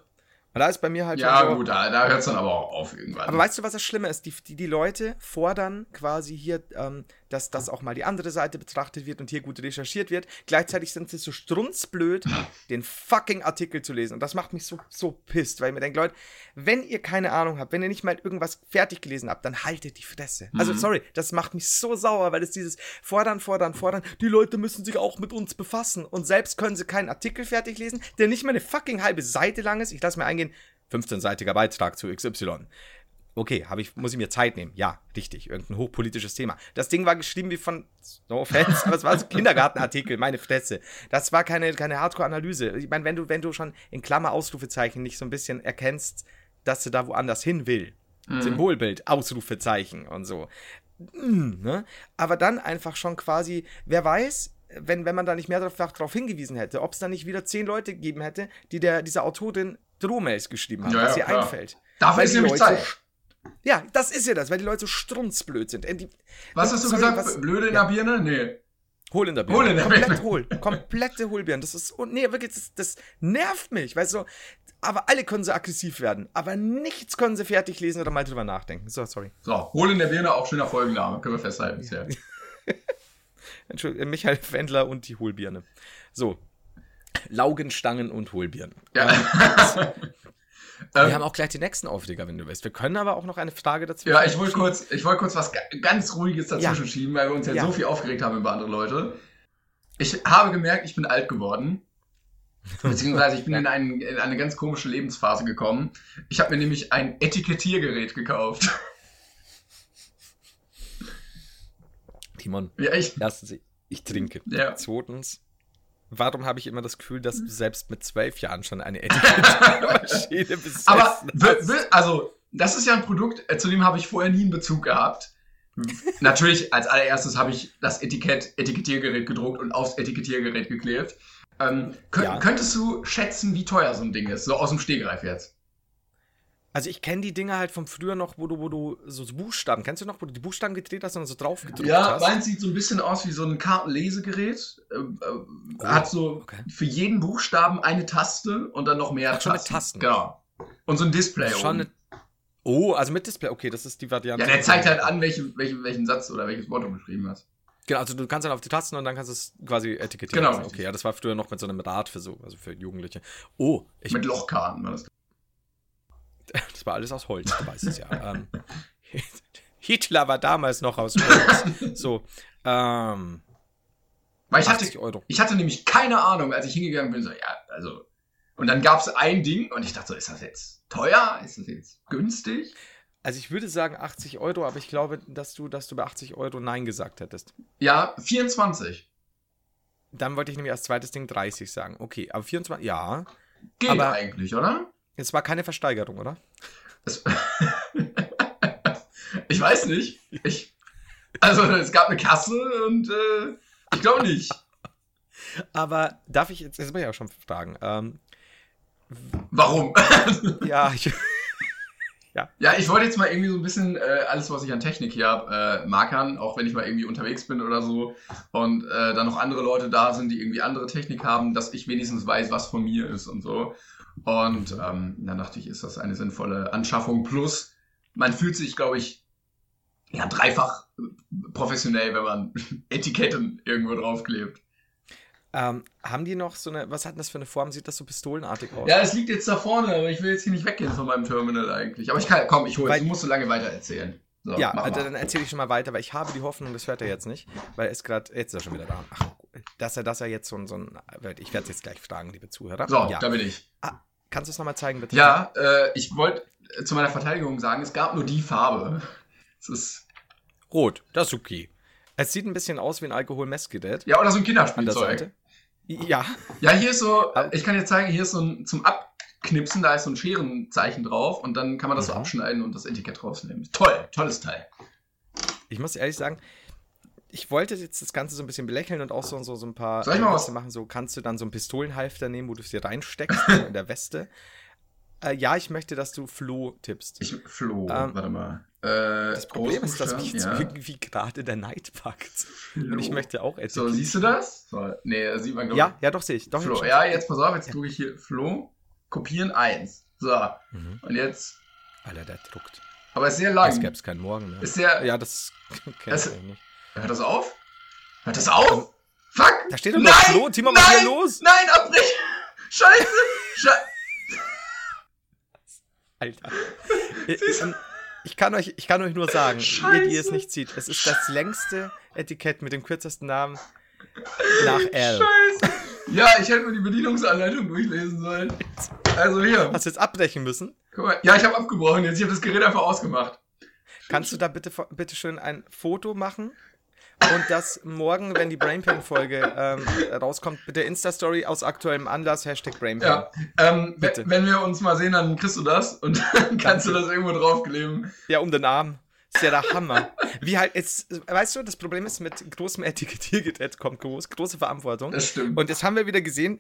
und da ist bei mir halt Ja, so, gut, da, da hört es dann aber auch auf irgendwann. Aber weißt du, was das Schlimme ist? Die, die, die Leute fordern quasi hier, ähm, dass, dass auch mal die andere Seite betrachtet wird und hier gut recherchiert wird. Gleichzeitig sind sie so strunzblöd, den fucking Artikel zu lesen. Und das macht mich so, so pisst, weil ich mir denke, Leute, wenn ihr keine Ahnung habt, wenn ihr nicht mal irgendwas fertig gelesen habt, dann haltet die Fresse. Also, mhm. Also, sorry, das macht mich so sauer, weil es dieses Fordern, Fordern, Fordern, die Leute müssen sich auch mit uns befassen. Und selbst können sie keinen Artikel fertig lesen, der nicht mal eine fucking halbe Seite lang ist. Ich lasse mir eingehen, 15-seitiger Beitrag zu XY. Okay, ich, muss ich mir Zeit nehmen? Ja, richtig. Irgendein hochpolitisches Thema. Das Ding war geschrieben wie von, no offense, aber es war so ein Kindergartenartikel, meine Fresse. Das war keine, keine Hardcore-Analyse. Ich meine, wenn du, wenn du schon in Klammer Ausrufezeichen nicht so ein bisschen erkennst, dass sie da woanders hin will. Mhm. Symbolbild, Ausrufezeichen und so. Mhm, ne? Aber dann einfach schon quasi, wer weiß, wenn, wenn man da nicht mehr darauf hingewiesen hätte, ob es dann nicht wieder zehn Leute gegeben hätte, die der, dieser Autorin Drohmails geschrieben haben, ja, was ja, ihr klar. einfällt. Dafür ist nämlich Zeit. Ja, das ist ja das, weil die Leute so strunzblöd sind. Die, was hast du sorry, gesagt? Was, Blöde in ja. der Birne? Nee. Hohl in der Birne. Hohl in der Birne. Komplett hohl. Komplette Hohlbirne. Das ist, nee, wirklich, das, das nervt mich. Weißt du, aber alle können so aggressiv werden. Aber nichts können sie fertig lesen oder mal drüber nachdenken. So, sorry. So, Hohl in der Birne, auch schöner Folgenname. Können wir festhalten bisher. Entschuldigung, Michael Wendler und die Hohlbirne. So. Laugenstangen und Hohlbirnen. Ja. Wir ähm, haben auch gleich die nächsten Aufleger, wenn du willst. Wir können aber auch noch eine Frage dazu. Ja, ich wollte kurz, ich wollte kurz was ganz Ruhiges dazwischen ja. schieben, weil wir uns ja, ja, so viel aufgeregt haben über andere Leute. Ich habe gemerkt, ich bin alt geworden. Beziehungsweise ich bin in, einen, in eine ganz komische Lebensphase gekommen. Ich habe mir nämlich ein Etikettiergerät gekauft. Timon. Ja, ich. Erstens, ich trinke. Ja. Zweitens, Warum habe ich immer das Gefühl, dass du selbst mit zwölf Jahren schon eine Etikettmaschine besessen Aber, also, das ist ja ein Produkt, äh, zu dem habe ich vorher nie einen Bezug gehabt. Natürlich, als allererstes habe ich das Etikett, Etikettiergerät gedruckt und aufs Etikettiergerät geklebt. Ähm, könnt, ja. Könntest du schätzen, wie teuer so ein Ding ist? So aus dem Stegreif jetzt. Also ich kenne die Dinge halt von früher noch, wo du, wo du so Buchstaben, kennst du noch, wo du die Buchstaben gedreht hast und so drauf gedrückt ja, hast? Ja, meins sieht so ein bisschen aus wie so ein Kartenlesegerät. Äh, äh, oh, hat so okay. für jeden Buchstaben eine Taste und dann noch mehr Ach, Tasten. Schon mit Tasten. Genau. Und so ein Display schon eine, Oh, also mit Display, okay, das ist die Variante. Ja, der zeigt halt an, welche, welche, welchen Satz oder welches Wort du geschrieben hast. Genau, also du kannst dann auf die Tasten und dann kannst du es quasi etikettieren. Genau. Okay, ja, das war früher noch mit so einem Rad für so, also für Jugendliche. Oh, ich. Mit Lochkarten war das. Das war alles aus Holz, du weißt es ja. ähm, Hitler war damals noch aus Holz. So, ähm. Weil ich hatte, Euro. ich hatte nämlich keine Ahnung, als ich hingegangen bin, so, ja, also. Und dann gab es ein Ding und ich dachte so, ist das jetzt teuer? Ist das jetzt günstig? Also ich würde sagen 80 Euro, aber ich glaube, dass du, dass du bei 80 Euro Nein gesagt hättest. Ja, 24. Dann wollte ich nämlich als zweites Ding 30 sagen. Okay, aber 24, ja. Geht aber eigentlich, oder? Es war keine Versteigerung, oder? ich weiß nicht. Ich, also es gab eine Kasse und äh, ich glaube nicht. Aber darf ich jetzt, jetzt muss ich auch schon fragen. Ähm, Warum? ja, ich. Ja. ja, ich wollte jetzt mal irgendwie so ein bisschen äh, alles, was ich an Technik hier habe, äh, markern, auch wenn ich mal irgendwie unterwegs bin oder so und äh, dann noch andere Leute da sind, die irgendwie andere Technik haben, dass ich wenigstens weiß, was von mir ist und so. Und ähm, dann dachte ich, ist das eine sinnvolle Anschaffung. Plus, man fühlt sich, glaube ich, ja, dreifach professionell, wenn man Etiketten irgendwo draufklebt. Ähm, haben die noch so eine, was hat das für eine Form? Sieht das so pistolenartig aus? Ja, es liegt jetzt da vorne, aber ich will jetzt hier nicht weggehen von meinem Terminal eigentlich. Aber ich kann, komm, ich hole es. Du musst so lange weiter erzählen. So, ja, also dann erzähle ich schon mal weiter, weil ich habe die Hoffnung, das hört er jetzt nicht, weil er ist gerade, jetzt ist er schon wieder da. Ach, dass er, dass er jetzt so ein, so ein ich werde es jetzt gleich fragen, liebe Zuhörer. So, ja. da bin ich. Ah, kannst du es nochmal zeigen, bitte? Ja, äh, ich wollte zu meiner Verteidigung sagen, es gab nur die Farbe. Es ist rot, das ist okay. Es sieht ein bisschen aus wie ein Alkoholmessgerät. Ja, oder so ein Kinderspielzeug. Ja. Ja, hier ist so, ich kann jetzt zeigen, hier ist so ein, zum Abknipsen, da ist so ein Scherenzeichen drauf und dann kann man das mhm. so abschneiden und das Etikett rausnehmen. Toll, tolles Teil. Ich muss ehrlich sagen, ich wollte jetzt das Ganze so ein bisschen belächeln und auch so, so, so ein paar Soll ich mal was machen. So kannst du dann so einen Pistolenhalfter nehmen, wo du es dir reinsteckst in der Weste. Äh, ja, ich möchte, dass du Flo tippst. Ich, Flo, ähm, warte mal. Äh, das Problem ist, dass mich jetzt ja. irgendwie gerade der Neid packt. Flo. Und ich möchte auch etwas. So, siehst du das? So, nee, sieht man, glaube Ja, ja, doch, sehe ich. Doch, Flo. Ja, jetzt pass auf, jetzt ja. gucke ich hier. Flo, kopieren 1. So. Mhm. Und jetzt. Alter, der druckt. Aber ist sehr lang. Es gäbe es keinen Morgen mehr. Ist sehr. Ja, das kennt ich nicht. Hört das auf? Hört das auf? Fuck! Da steht doch noch Flo. Timon, was ist hier los? Nein, abbrechen! Scheiße! Scheiße! Alter. Ich, kann euch, ich kann euch nur sagen, Scheiße. ihr, die es nicht sieht, es ist das längste Etikett mit dem kürzesten Namen nach L. Scheiße. Ja, ich hätte mir die Bedienungsanleitung durchlesen sollen. Also hier. Hast du jetzt abbrechen müssen? Guck mal. Ja, ich habe abgebrochen jetzt. Ich habe das Gerät einfach ausgemacht. Kannst du da bitte, bitte schön ein Foto machen und dass morgen, wenn die Brainpan-Folge ähm, rauskommt, bitte Insta-Story aus aktuellem Anlass, Hashtag Brainpan. Ja, ähm, wenn wir uns mal sehen, dann kriegst du das und dann kannst Danke. du das irgendwo draufkleben. Ja, um den Arm. Ist ja der Hammer. Wie halt jetzt, weißt du, das Problem ist, mit großem Etikettiergerät kommt groß, große Verantwortung. Das stimmt. Und jetzt haben wir wieder gesehen,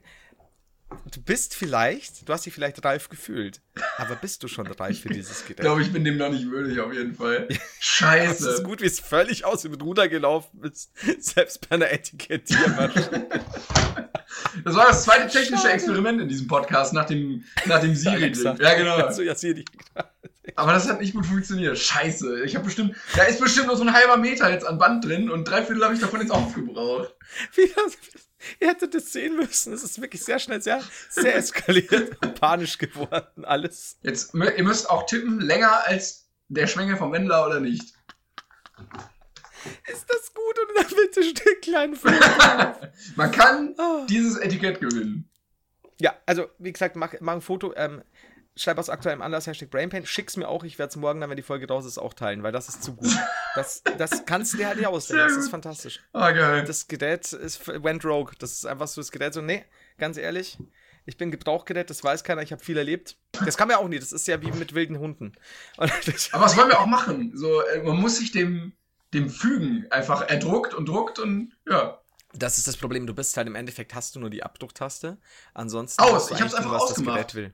du bist vielleicht, du hast dich vielleicht reif gefühlt, aber bist du schon reif für dieses Gerät? Ich glaube, ich bin dem noch nicht würdig, auf jeden Fall. Scheiße. Das ist gut, wie es völlig aus dem Ruder gelaufen ist, selbst bei einer Etikettiermaschine. Das war das zweite technische Schade. Experiment in diesem Podcast nach dem, nach dem Siri-Ding. Ja, genau. Also, ja, Siri. Aber das hat nicht gut funktioniert. Scheiße. Ich habe bestimmt, da ist bestimmt nur so ein halber Meter jetzt an Band drin und drei Viertel habe ich davon jetzt aufgebraucht. Wie das, Ihr hättet das sehen müssen. Es ist wirklich sehr schnell, sehr, sehr eskaliert und panisch geworden, alles. Jetzt, ihr müsst auch tippen, länger als der Schwengel vom Wendler oder nicht. Ist das gut oder dann bitte steht klein Man kann oh. dieses Etikett gewinnen. Ja, also wie gesagt, mach, mach ein Foto. Ähm, schreib aus aktuellem Anlass Hashtag Brainpain, schick's mir auch, ich werde es morgen dann, wenn die Folge raus ist, auch teilen, weil das ist zu gut. Das, das kannst du dir halt nicht ausdenken, das ist fantastisch. Ah, geil. Das Gerät ist, went rogue, das ist einfach so das Gerät so, nee, ganz ehrlich, ich bin Gebrauchgerät, das weiß keiner, ich habe viel erlebt. Das kann man auch nie, das ist ja wie mit wilden Hunden. Aber was wollen wir auch machen? So, äh, man muss sich dem, dem fügen, einfach er druckt und druckt und ja. Das ist das Problem, du bist halt im Endeffekt, hast du nur die Abdrucktaste, ansonsten Aus, ich hab's einfach ausgemacht. das Gerät will.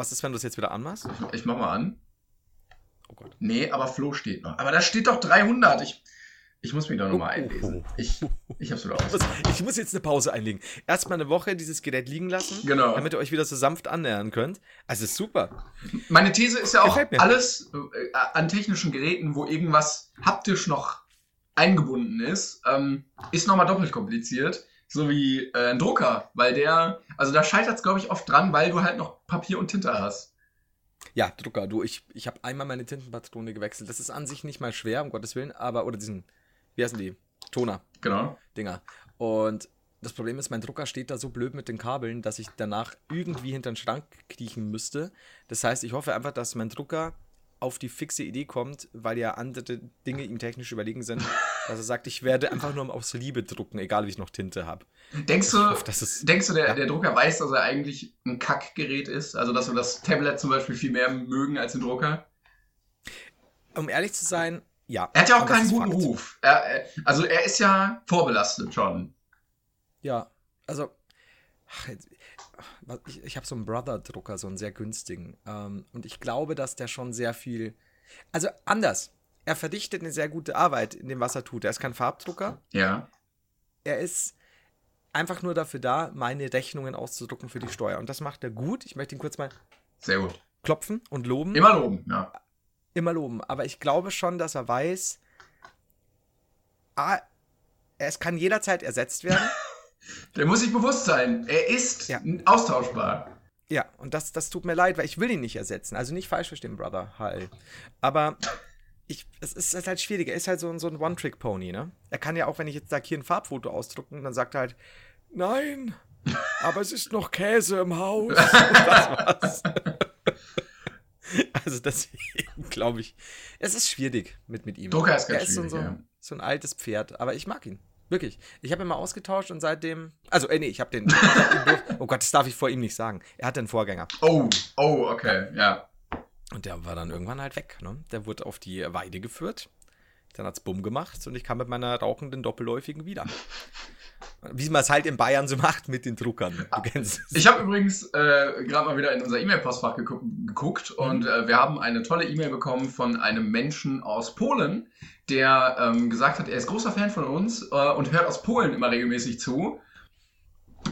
Was ist, wenn du es jetzt wieder anmachst? Ich, mach mal an. Oh Gott. Nee, aber Flo steht noch. Aber da steht doch 300. Ich, ich muss mich da nochmal oh, einlesen. Ich, ich hab's wieder ausgemacht. Ich muss jetzt eine Pause einlegen. Erstmal eine Woche dieses Gerät liegen lassen, genau. damit ihr euch wieder so sanft annähern könnt. Also ist super. Meine These ist ja auch, alles äh, an technischen Geräten, wo irgendwas haptisch noch eingebunden ist, ähm, ist nochmal doppelt kompliziert so wie äh, ein Drucker, weil der, also da scheitert es, glaube ich, oft dran, weil du halt noch Papier und Tinte hast. Ja, Drucker, du, ich, ich habe einmal meine Tintenpatrone gewechselt. Das ist an sich nicht mal schwer, um Gottes Willen, aber, oder diesen, wie heißen die? Toner. Genau. Dinger. Und das Problem ist, mein Drucker steht da so blöd mit den Kabeln, dass ich danach irgendwie hinter den Schrank kriechen müsste. Das heißt, ich hoffe einfach, dass mein Drucker auf die fixe Idee kommt, weil ja andere Dinge ihm technisch überlegen sind, dass er sagt, ich werde einfach nur aus Liebe drucken, egal wie ich noch Tinte habe. Denkst du, hoffe, ist, denkst du der, ja. der Drucker weiß, dass er eigentlich ein Kackgerät ist? Also, dass wir das Tablet zum Beispiel viel mehr mögen als den Drucker? Um ehrlich zu sein, ja. Er hat ja auch keinen guten Fakt. Ruf. Er, also, er ist ja vorbelastet schon. Ja, also, ach, ich, ich habe so einen Brother-Drucker, so einen sehr günstigen. Ähm, und ich glaube, dass der schon sehr viel. Also anders. Er verdichtet eine sehr gute Arbeit in dem, was er tut. Er ist kein Farbdrucker. Ja. Er ist einfach nur dafür da, meine Rechnungen auszudrucken für die Steuer. Und das macht er gut. Ich möchte ihn kurz mal sehr gut. klopfen und loben. Immer loben, ja. Immer loben. Aber ich glaube schon, dass er weiß, ah, es kann jederzeit ersetzt werden. Der muss sich bewusst sein, er ist ja. austauschbar. Ja, und das, das tut mir leid, weil ich will ihn nicht ersetzen. Also nicht falsch verstehen, Brother HL. Aber ich, es ist halt schwierig. Er ist halt so, ein, so ein One-Trick-Pony, ne? Er kann ja auch, wenn ich jetzt sage, hier ein Farbfoto ausdrucken, dann sagt er halt, nein, aber es ist noch Käse im Haus. das also deswegen glaube ich, es ist schwierig mit, mit ihm. Drucker ist ganz er ist so, so, ja. so ein altes Pferd, aber ich mag ihn. Wirklich. Ich habe ihn mal ausgetauscht und seitdem. Also, äh, nee, ich habe den. oh Gott, das darf ich vor ihm nicht sagen. Er hat einen Vorgänger. Oh, oh, okay, ja. Und der war dann irgendwann halt weg. Ne? Der wurde auf die Weide geführt. Dann hat's Bumm gemacht und ich kam mit meiner rauchenden Doppelläufigen wieder. Wie man es halt in Bayern so macht mit den Druckern. Du ah. Ich habe übrigens äh, gerade mal wieder in unser E-Mail-Postfach geguckt, geguckt mhm. und äh, wir haben eine tolle E-Mail bekommen von einem Menschen aus Polen, der ähm, gesagt hat, er ist großer Fan von uns äh, und hört aus Polen immer regelmäßig zu.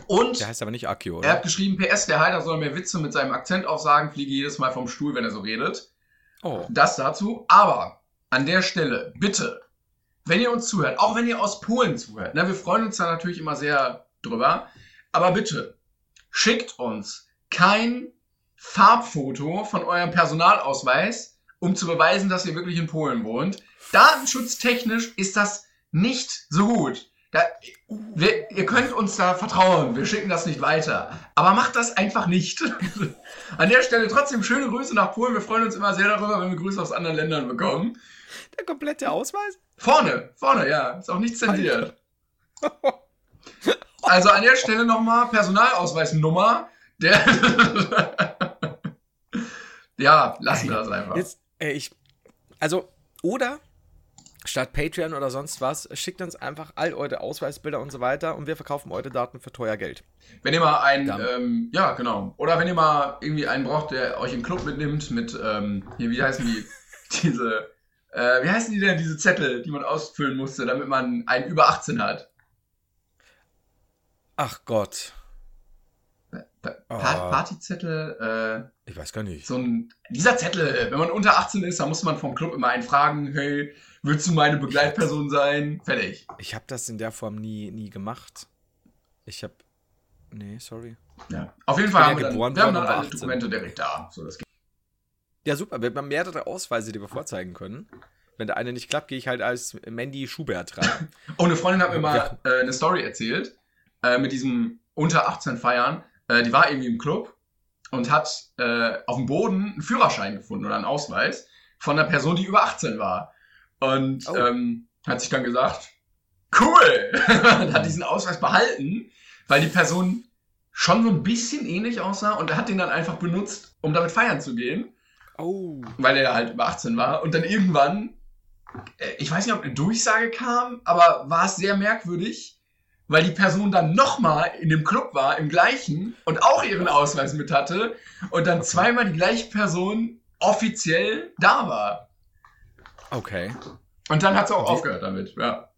Und Der heißt aber nicht Akio, er hat geschrieben, PS, der Heider soll mehr Witze mit seinem Akzent aufsagen, fliege jedes Mal vom Stuhl, wenn er so redet. Oh. Das dazu. Aber an der Stelle, bitte, wenn ihr uns zuhört, auch wenn ihr aus Polen zuhört, ne, wir freuen uns da natürlich immer sehr drüber, aber bitte, schickt uns kein Farbfoto von eurem Personalausweis, um zu beweisen, dass ihr wirklich in Polen wohnt. Datenschutztechnisch ist das nicht so gut. Da, wir, ihr könnt uns da vertrauen, wir schicken das nicht weiter. Aber macht das einfach nicht. An der Stelle trotzdem schöne Grüße nach Polen. Wir freuen uns immer sehr darüber, wenn wir Grüße aus anderen Ländern bekommen. Der komplette Ausweis? Vorne, vorne, ja. Ist auch nicht zensiert. Also an der Stelle nochmal Personalausweisnummer. Der ja, lassen wir das einfach. Jetzt, äh, ich, also, oder statt Patreon oder sonst was, schickt uns einfach all eure Ausweisbilder und so weiter und wir verkaufen eure Daten für teuer Geld. Wenn ihr mal einen, ähm, ja, genau. Oder wenn ihr mal irgendwie einen braucht, der euch im Club mitnimmt mit, ähm, hier, wie heißen die, diese, äh, wie heißen die denn, diese Zettel, die man ausfüllen musste, damit man einen über 18 hat? Ach Gott, Pa. Pa Partyzettel, ich weiß gar äh, nicht. so ein, dieser Zettel, wenn man unter 18 ist, dann muss man vom Club immer einen fragen, hey, willst du meine Begleitperson sein? Fertig. Ich habe das in der Form nie, nie gemacht. Ich habe, nee, sorry. Ja. Auf jeden Fall bin haben ja wir dann, wir haben dann alle 18. Dokumente direkt da. So, das geht. Ja, super. Wir haben mehrere Ausweise, die wir vorzeigen können. Wenn der eine nicht klappt, gehe ich halt als Mandy Schubert rein. Oh, eine Freundin hat mir mal äh, eine Story erzählt äh, mit diesem unter 18 Feiern. Äh, die war irgendwie im Club und hat äh, auf dem Boden einen Führerschein gefunden oder einen Ausweis von einer Person, die über 18 war. Und Oh. ähm, hat sich dann gesagt, cool, und hat diesen Ausweis behalten, weil die Person schon so ein bisschen ähnlich aussah und hat den dann einfach benutzt, um damit feiern zu gehen Oh. weil er halt über 18 war. Und dann irgendwann, äh, ich weiß nicht, ob eine Durchsage kam, aber war es sehr merkwürdig, weil die Person dann nochmal in dem Club war, im gleichen, und auch ihren Ausweis mit hatte und dann zweimal die gleiche Person offiziell da war. Okay. Und dann hat sie auch aufgehört damit, ja.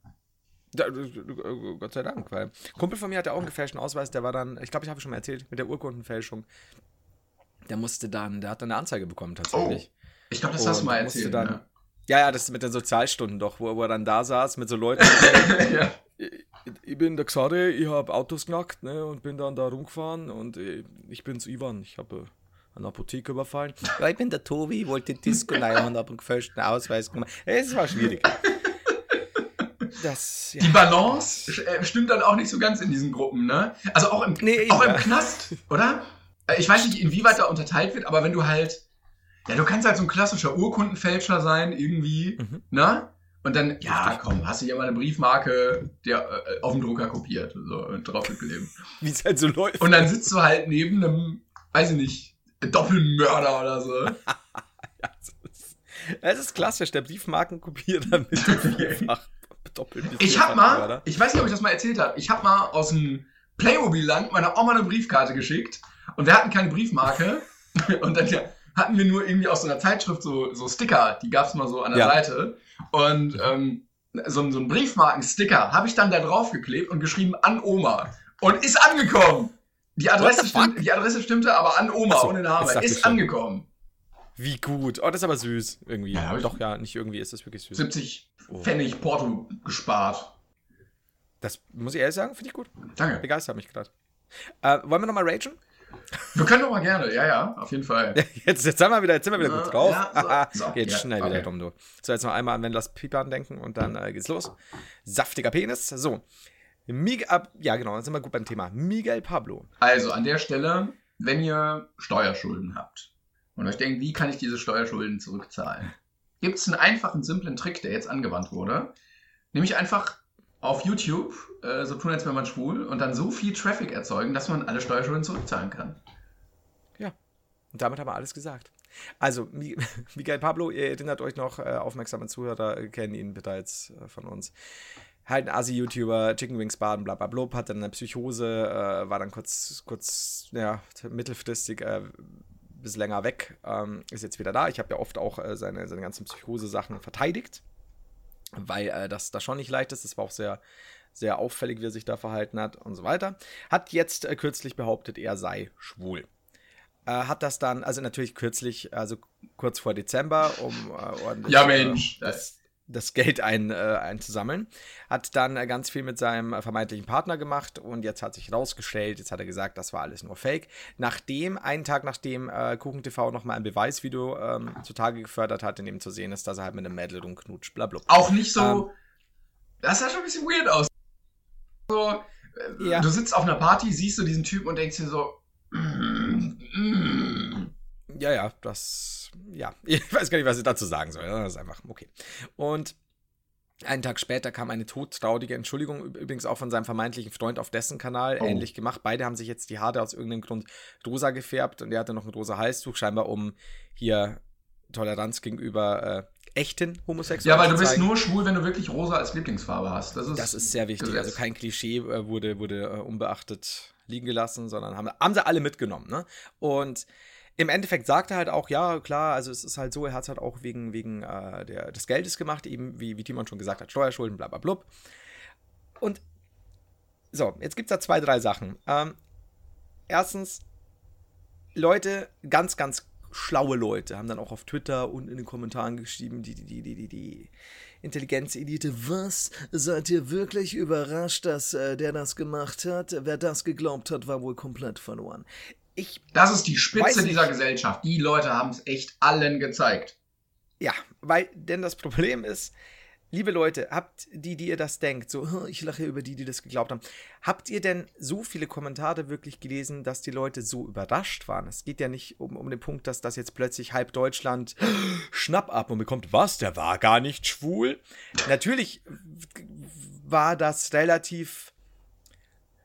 Da, äh, Gott sei Dank, weil Kumpel von mir hatte auch einen gefälschten Ausweis, der war dann, ich glaube, ich habe schon mal erzählt, mit der Urkundenfälschung. Der musste dann, der hat dann eine Anzeige bekommen tatsächlich. Ich glaube, das hast du mal erzählt. dann- ja. Ja, ja, das ist mit den Sozialstunden doch, wo, wo er dann da saß mit so Leuten. ja. ich, ich bin der Xade, ich habe Autos knackt ne, und bin dann da rumgefahren und äh, ich bin's Ivan, ich habe äh, eine Apotheke überfallen. Ja, ich bin der Tobi, wollte Disco rein und habe einen gefälschten Ausweis gemacht. Es war schwierig. Das, ja. Die Balance äh, stimmt dann auch nicht so ganz in diesen Gruppen, ne? Also auch im, Nee, auch im. Knast, oder? Äh, Ich weiß nicht, inwieweit da unterteilt wird, aber wenn du halt, ja, du kannst halt so ein klassischer Urkundenfälscher sein, irgendwie, Mhm. ne? Und dann, ja, komm, hast du hier mal eine Briefmarke der, äh, auf dem Drucker kopiert so, und draufgeklebt. Wie es halt so läuft. Und dann sitzt du halt neben einem, weiß ich nicht, Doppelmörder oder so. Es ist klassisch, der Briefmarkenkopierer mit dem vierfach doppelt. Ich hab mal, ich weiß nicht, ob ich das mal erzählt habe, ich hab mal aus dem Playmobil-Land meiner Oma eine Briefkarte geschickt und wir hatten keine Briefmarke und dann hatten wir nur irgendwie aus so einer Zeitschrift so, so Sticker, die gab's mal so an der Ja. Seite und ähm, so, ein- so ein Briefmarkensticker habe ich dann da drauf geklebt und geschrieben an Oma und ist angekommen. Die Adresse, stimmt, die Adresse stimmte, aber an Oma, so, ohne Name, ist angekommen. Wie gut. Oh, das ist aber süß. Irgendwie. Ja, Doch, ja, nicht irgendwie ist das wirklich süß. 70 Oh. Pfennig Porto gespart. Das muss ich ehrlich sagen, finde ich gut. Danke. Begeistert mich gerade. Äh, wollen wir nochmal ragen? Wir können doch mal gerne, ja, ja, auf jeden Fall. Jetzt, jetzt, sind wir wieder, jetzt sind wir wieder gut drauf. ja, so, so, jetzt ja, schnell okay. wieder dumm, du. So, jetzt noch einmal an Wendlers Pipan denken und dann äh, geht's los. Saftiger Penis. So. Miguel, ab, ja, genau, dann sind wir gut beim Thema. Miguel Pablo. Also an der Stelle, wenn ihr Steuerschulden habt und euch denkt, wie kann ich diese Steuerschulden zurückzahlen, gibt es einen einfachen, simplen Trick, der jetzt angewandt wurde. Nämlich einfach auf YouTube äh, so tun, als wäre man schwul und dann so viel Traffic erzeugen, dass man alle Steuerschulden zurückzahlen kann. Ja. Und damit haben wir alles gesagt. Also, Mi- Miguel Pablo, ihr erinnert euch noch, äh, aufmerksame Zuhörer äh, kennen ihn bereits äh, von uns. Halt ein Asi-YouTuber, Chicken Wings Baden, bla bla blub, hat dann eine Psychose, äh, war dann kurz, kurz, ja, mittelfristig äh, bis länger weg, ähm, ist jetzt wieder da. Ich habe ja oft auch äh, seine, seine ganzen Psychose-Sachen verteidigt, weil äh, das, das schon nicht leicht ist. Das war auch sehr, sehr auffällig, wie er sich da verhalten hat und so weiter. Hat jetzt äh, kürzlich behauptet, er sei schwul. Äh, hat das dann, also natürlich kürzlich, also kurz vor Dezember, um äh, ordentlich ja, Mensch. das, das Geld ein, äh, einzusammeln. Hat dann äh, ganz viel mit seinem äh, vermeintlichen Partner gemacht und jetzt hat sich rausgestellt, jetzt hat er gesagt, das war alles nur Fake. Nachdem, einen Tag nachdem äh, Kuchen TV nochmal ein Beweisvideo ähm, zutage gefördert hat, in dem zu sehen ist, dass er halt mit einem Mädel rumknutscht, bla bla. Auch nicht so. Ähm, das sah schon ein bisschen weird aus. So, äh, ja. Du sitzt auf einer Party, siehst du diesen Typen und denkst dir so. Mm, mm. Ja, ja, das. Ja, ich weiß gar nicht, was ich dazu sagen soll. Das ist einfach okay. Und einen Tag später kam eine todtraudige Entschuldigung, übrigens auch von seinem vermeintlichen Freund auf dessen Kanal, oh. ähnlich gemacht. Beide haben sich jetzt die Haare aus irgendeinem Grund rosa gefärbt und er hatte noch ein rosa Halstuch, scheinbar um hier Toleranz gegenüber äh, echten Homosexuellen. Ja, weil du bist nur schwul, wenn du wirklich rosa als Lieblingsfarbe hast. Das ist, das ist sehr wichtig. Gesetz. Also kein Klischee äh, wurde, wurde äh, unbeachtet liegen gelassen, sondern haben, haben sie alle mitgenommen. Ne? Und im Endeffekt sagt er halt auch, ja, klar, also es ist halt so, er hat es halt auch wegen, wegen äh, der, des Geldes gemacht, eben wie, wie Timon schon gesagt hat, Steuerschulden, bla bla blub. Und so, jetzt gibt es da zwei, drei Sachen. Ähm, erstens, Leute, ganz, ganz schlaue Leute haben dann auch auf Twitter und in den Kommentaren geschrieben, die, die, die, die, die, die Intelligenzelite, was? Seid ihr wirklich überrascht, dass äh, der das gemacht hat? Wer das geglaubt hat, war wohl komplett verloren. Ich das ist die Spitze dieser Gesellschaft. Die Leute haben es echt allen gezeigt. Ja, weil, denn das Problem ist, Liebe Leute, habt die, die ihr das denkt, so, ich lache über die, die das geglaubt haben, habt ihr denn so viele Kommentare wirklich gelesen, dass die Leute so überrascht waren? Es geht ja nicht um, um den Punkt, dass das jetzt plötzlich halb Deutschland Schnapp ab und bekommt, was, der war gar nicht schwul? Natürlich war das relativ,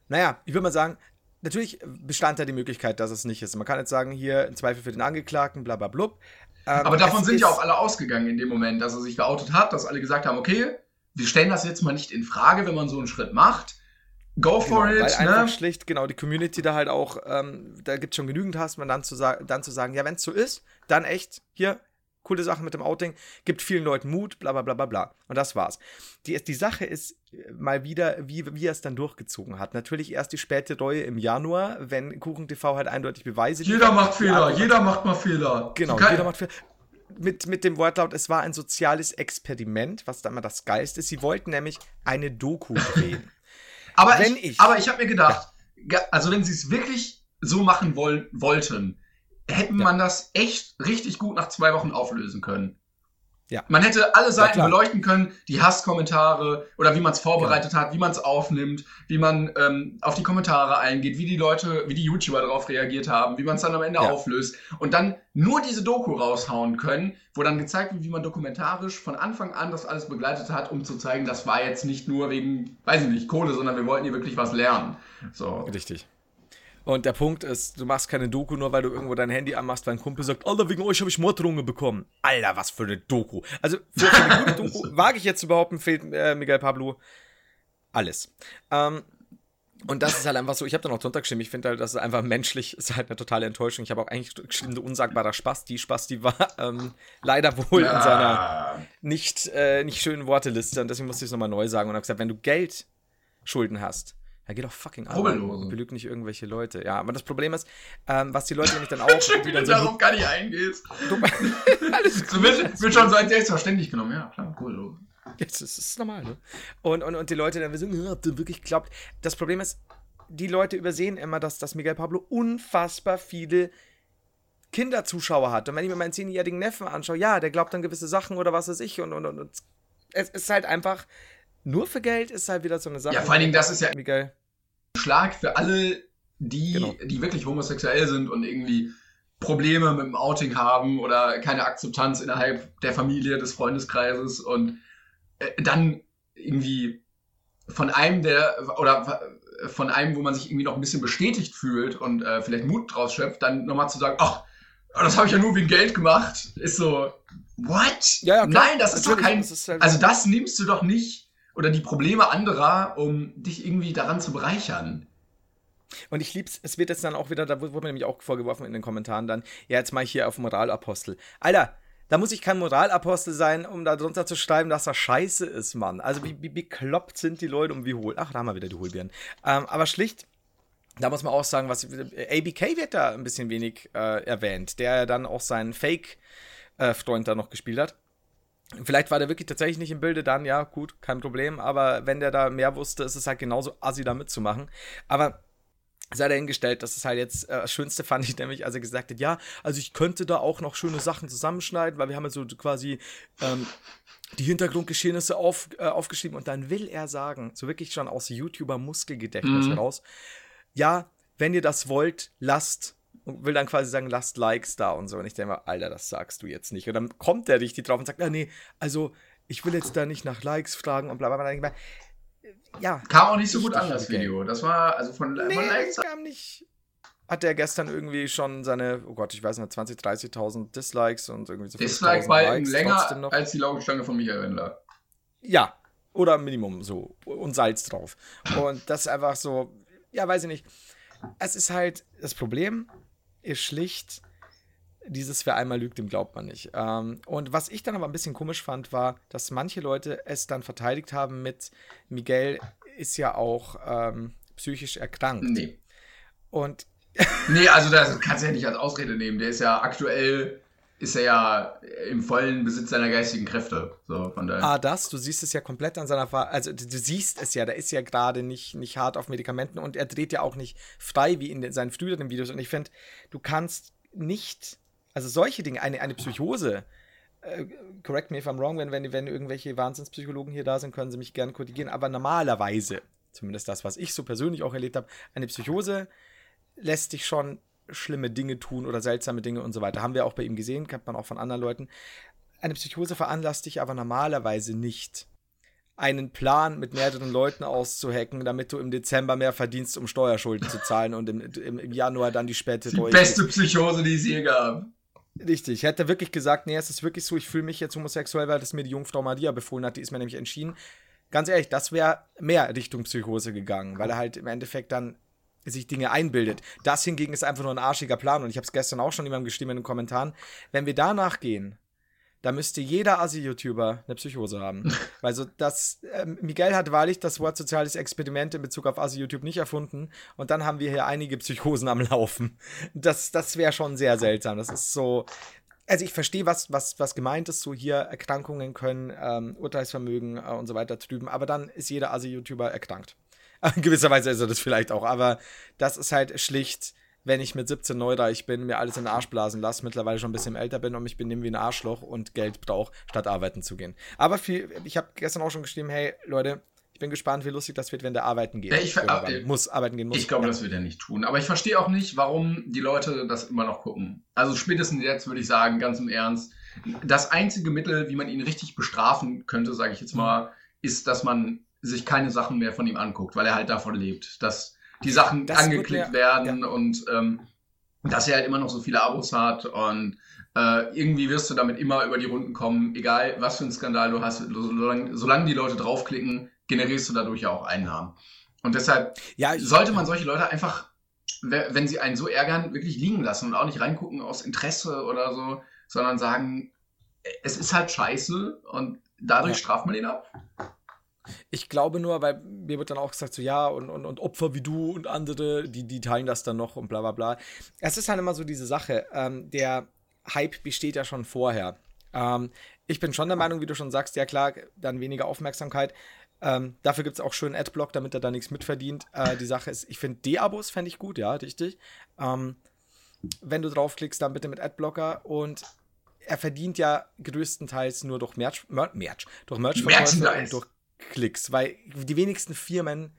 naja, ich würde mal sagen, natürlich bestand da die Möglichkeit, dass es nicht ist. Man kann jetzt sagen, hier im Zweifel für den Angeklagten, bla bla blub. Ähm, Aber davon sind ja auch alle ausgegangen in dem Moment, dass er sich geoutet hat, dass alle gesagt haben, okay, wir stellen das jetzt mal nicht in Frage, wenn man so einen Schritt macht. Go for genau, it. Weil ne? einfach schlicht, genau, die Community da halt auch, ähm, da gibt es schon genügend Hass, man dann zu, dann zu sagen, ja, wenn es so ist, dann echt, hier, coole Sache mit dem Outing, gibt vielen Leuten Mut, bla bla bla bla bla. Und das war's. Die, die Sache ist äh, mal wieder, wie, wie er es dann durchgezogen hat. Natürlich erst die späte Reue im Januar, wenn Kuchen TV halt eindeutig Beweise Jeder macht Fehler, jeder macht mal Fehler. Genau, jeder macht Fehler. Mit, mit dem Wortlaut, es war ein soziales Experiment, was da immer das Geist ist. Sie wollten nämlich eine Doku drehen. aber, wenn ich, ich aber ich habe mir gedacht, ja. also wenn sie es wirklich so machen wollen, wollten, hätte ja. man das echt richtig gut nach zwei Wochen auflösen können. Ja. Man hätte alle Seiten ja, beleuchten können, die Hasskommentare oder wie man es vorbereitet ja. hat, wie man es aufnimmt, wie man ähm, auf die Kommentare eingeht, wie die Leute, wie die YouTuber darauf reagiert haben, wie man es dann am Ende ja. auflöst und dann nur diese Doku raushauen können, wo dann gezeigt wird, wie man dokumentarisch von Anfang an das alles begleitet hat, um zu zeigen, das war jetzt nicht nur wegen, weiß ich nicht, Kohle, sondern wir wollten hier wirklich was lernen. So. Richtig. Und der Punkt ist, du machst keine Doku nur, weil du irgendwo dein Handy anmachst, weil ein Kumpel sagt, Alter, wegen euch habe ich Morddrohungen bekommen. Alter, was für eine Doku. Also, für eine gute Doku, wage ich jetzt zu behaupten, fehlt äh, Miguel Pablo alles. Ähm, und das ist halt einfach so, ich habe da noch drunter geschrieben, ich finde halt, das ist einfach menschlich, ist halt eine totale Enttäuschung. Ich habe auch eigentlich geschrieben, unsagbarer Spaß. Die Spaß, die war ähm, leider wohl in seiner nicht, äh, nicht schönen Worteliste. Und deswegen musste ich es nochmal neu sagen und habe gesagt, wenn du Geld Schulden hast, ja, geh doch fucking arbeiten und belüg nicht irgendwelche Leute. Ja, aber das Problem ist, ähm, was die Leute nämlich dann auch. Schön, wie du darauf gar nicht eingehst. Du, alles so wird, wird schon so als selbstverständlich genommen. Ja, klar, cool. Jetzt ist es normal, ne? Und, und, und die Leute dann sagen, habt ihr wirklich glaubt. Das Problem ist, die Leute übersehen immer, dass, dass Miguel Pablo unfassbar viele Kinderzuschauer hat. Und wenn ich mir meinen zehnjährigen Neffen anschaue, ja, der glaubt an gewisse Sachen oder was weiß ich. Und, und, und, und es ist halt einfach nur für Geld ist halt wieder so eine Sache. Ja, vor allen Dingen, das ist ja ein Schlag für alle, die, genau. die wirklich homosexuell sind und irgendwie Probleme mit dem Outing haben oder keine Akzeptanz innerhalb der Familie, des Freundeskreises und äh, dann irgendwie von einem der oder von einem, wo man sich irgendwie noch ein bisschen bestätigt fühlt und äh, vielleicht Mut draus schöpft, dann nochmal zu sagen, ach, das habe ich ja nur wegen Geld gemacht, ist so, what? Ja, ja, Nein, das ist doch kein, ist halt also das nimmst du doch nicht oder die Probleme anderer, um dich irgendwie daran zu bereichern. Und ich lieb's, es wird jetzt dann auch wieder, da wurde mir nämlich auch vorgeworfen in den Kommentaren dann, ja, jetzt mal hier auf Moralapostel. Alter, da muss ich kein Moralapostel sein, um da drunter zu schreiben, dass das scheiße ist, Mann. Also wie, wie bekloppt sind die Leute um wie hohl. Ach, da haben wir wieder die Hohlbeeren. Ähm, aber schlicht, da muss man auch sagen, was ABK wird da ein bisschen wenig äh, erwähnt, der ja dann auch seinen Fake-Freund äh, da noch gespielt hat. Vielleicht war der wirklich tatsächlich nicht im Bilde, dann ja, gut, kein Problem. Aber wenn der da mehr wusste, ist es halt genauso assi da mitzumachen. Aber sei dahingestellt, das ist halt jetzt äh, das Schönste fand ich nämlich, als er gesagt hat, ja, also ich könnte da auch noch schöne Sachen zusammenschneiden, weil wir haben ja so quasi ähm, die Hintergrundgeschehnisse auf, äh, aufgeschrieben und dann will er sagen, so wirklich schon aus YouTuber-Muskelgedächtnis mhm. heraus, ja, wenn ihr das wollt, lasst und will dann quasi sagen, lasst Likes da und so. Und ich denke mal, Alter, das sagst du jetzt nicht. Und dann kommt der richtig drauf und sagt, ah, nee, also ich will jetzt da nicht nach Likes fragen und bla bla bla ja. Kam auch nicht so gut an, das Video. Das war, also von, nee, von Likes. kam nicht. Hat der gestern irgendwie schon seine, oh Gott, ich weiß nicht, 20, 30.000 Dislikes und irgendwie so Dislike bei länger als die Laugenstange von Michael Wendler. Ja, oder Minimum so. Und Salz drauf. Und das ist einfach so, ja, weiß ich nicht. Es ist halt, das Problem ist schlicht, dieses Wer einmal lügt, dem glaubt man nicht. Ähm, und was ich dann aber ein bisschen komisch fand, war, dass manche Leute es dann verteidigt haben mit Miguel ist ja auch ähm, psychisch erkrankt. Nee. Und. nee, also das kannst du ja nicht als Ausrede nehmen. Der ist ja aktuell ist er ja im vollen Besitz seiner geistigen Kräfte. So, von daher. Ah, das, du siehst es ja komplett an seiner Fahr also du, siehst es ja, der ist ja gerade nicht, nicht hart auf Medikamenten und er dreht ja auch nicht frei wie in seinen früheren Videos. Und ich finde, du kannst nicht also solche Dinge, eine, eine Psychose, äh, correct me if I'm wrong, wenn, wenn, wenn irgendwelche Wahnsinnspsychologen hier da sind, können sie mich gerne korrigieren, aber normalerweise, zumindest das, was ich so persönlich auch erlebt habe, eine Psychose lässt dich schon schlimme Dinge tun oder seltsame Dinge und so weiter. Haben wir auch bei ihm gesehen, kennt man auch von anderen Leuten. Eine Psychose veranlasst dich aber normalerweise nicht, einen Plan mit mehreren Leuten auszuhacken, damit du im Dezember mehr verdienst, um Steuerschulden zu zahlen und im, im, im Januar dann die späte Die beste Psychose, die es je gab. Richtig, ich hätte wirklich gesagt, nee, es ist wirklich so, ich fühle mich jetzt homosexuell, weil das mir die Jungfrau Maria befohlen hat, die ist mir nämlich entschieden. Ganz ehrlich, das wäre mehr Richtung Psychose gegangen, weil er halt im Endeffekt dann sich Dinge einbildet. Das hingegen ist einfach nur ein arschiger Plan und ich habe es gestern auch schon jemandem geschrieben in den Kommentaren. Wenn wir danach gehen, da müsste jeder Asi-YouTuber eine Psychose haben. Weil so das, äh, Miguel hat wahrlich das Wort soziales Experiment in Bezug auf Asi-YouTube nicht erfunden. Und dann haben wir hier einige Psychosen am Laufen. Das, das wäre schon sehr seltsam. Das ist so. Also ich verstehe, was, was, was gemeint ist, so hier Erkrankungen können ähm, Urteilsvermögen äh, und so weiter trüben, aber dann ist jeder Asi-YouTuber erkrankt. In gewisser Weise ist er das vielleicht auch, aber das ist halt schlicht wenn ich mit 17 neureich bin, mir alles in den Arsch blasen lasse, mittlerweile schon ein bisschen älter bin und mich benehme wie ein Arschloch und Geld brauche, statt arbeiten zu gehen. Aber viel, ich habe gestern auch schon geschrieben, hey Leute, ich bin gespannt, wie lustig das wird, wenn der arbeiten geht. Ja, ich, äh, muss arbeiten gehen muss. Ich glaube, das wird er nicht tun. Aber ich verstehe auch nicht, warum die Leute das immer noch gucken. Also spätestens jetzt würde ich sagen, ganz im Ernst, das einzige Mittel, wie man ihn richtig bestrafen könnte, sage ich jetzt mal, ist, dass man sich keine Sachen mehr von ihm anguckt, weil er halt davon lebt. Das die Sachen das angeklickt mir, werden ja. und ähm, dass er halt immer noch so viele Abos hat und äh, irgendwie wirst du damit immer über die Runden kommen, egal was für einen Skandal du hast, solange, solange die Leute draufklicken, generierst du dadurch ja auch Einnahmen. Und deshalb ja, sollte man solche Leute einfach, wenn sie einen so ärgern, wirklich liegen lassen und auch nicht reingucken aus Interesse oder so, sondern sagen, es ist halt scheiße und dadurch ja. straft man ihn ab. Ich glaube nur, weil mir wird dann auch gesagt, so ja, und, und, und Opfer wie du und andere, die, die teilen das dann noch und bla bla bla. Es ist halt immer so diese Sache. Ähm, der Hype besteht ja schon vorher. Ähm, ich bin schon der Meinung, wie du schon sagst, ja klar, dann weniger Aufmerksamkeit. Ähm, dafür gibt es auch schön Adblock, damit er da nichts mitverdient. Äh, die Sache ist, ich finde D-Abos fände ich gut, ja, richtig. Ähm, wenn du draufklickst, dann bitte mit Adblocker und er verdient ja größtenteils nur durch Merch, Merch, durch Merch-Verkäufe und durch Klicks, weil die wenigsten Firmen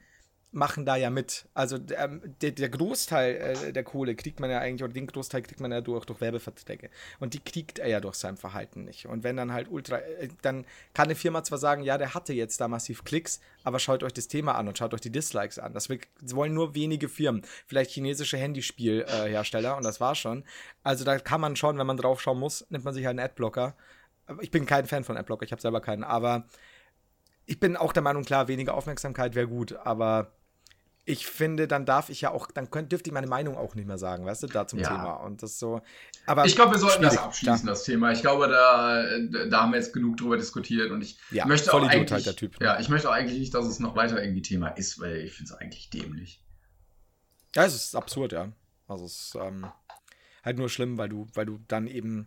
machen da ja mit. Also ähm, der, der, Großteil äh, der Kohle kriegt man ja eigentlich, oder den Großteil kriegt man ja durch, durch Werbeverträge. Und die kriegt er ja durch sein Verhalten nicht. Und wenn dann halt ultra, äh, dann kann eine Firma zwar sagen, ja, der hatte jetzt da massiv Klicks, aber schaut euch das Thema an und schaut euch die Dislikes an. Das, will, das wollen nur wenige Firmen. Vielleicht chinesische Handyspielhersteller äh, und das war schon. Also da kann man schon, wenn man drauf schauen muss, nimmt man sich halt einen Adblocker. Ich bin kein Fan von Adblocker, ich habe selber keinen, aber ich bin auch der Meinung, klar, weniger Aufmerksamkeit wäre gut, aber ich finde, dann darf ich ja auch, dann könnt, dürfte ich meine Meinung auch nicht mehr sagen, weißt du, da zum Ja. Thema. Und das so. Aber Ich glaube, wir sollten das abschließen, ja. das Thema. Ich glaube, da, da haben wir jetzt genug drüber diskutiert und ich Ja, möchte auch Idiot eigentlich, halt, der Typ. Ja, ich möchte auch eigentlich nicht, dass es noch weiter irgendwie Thema ist, weil ich finde es eigentlich dämlich. Ja, es ist absurd, ja. Also es ist ähm, halt nur schlimm, weil du, weil du dann eben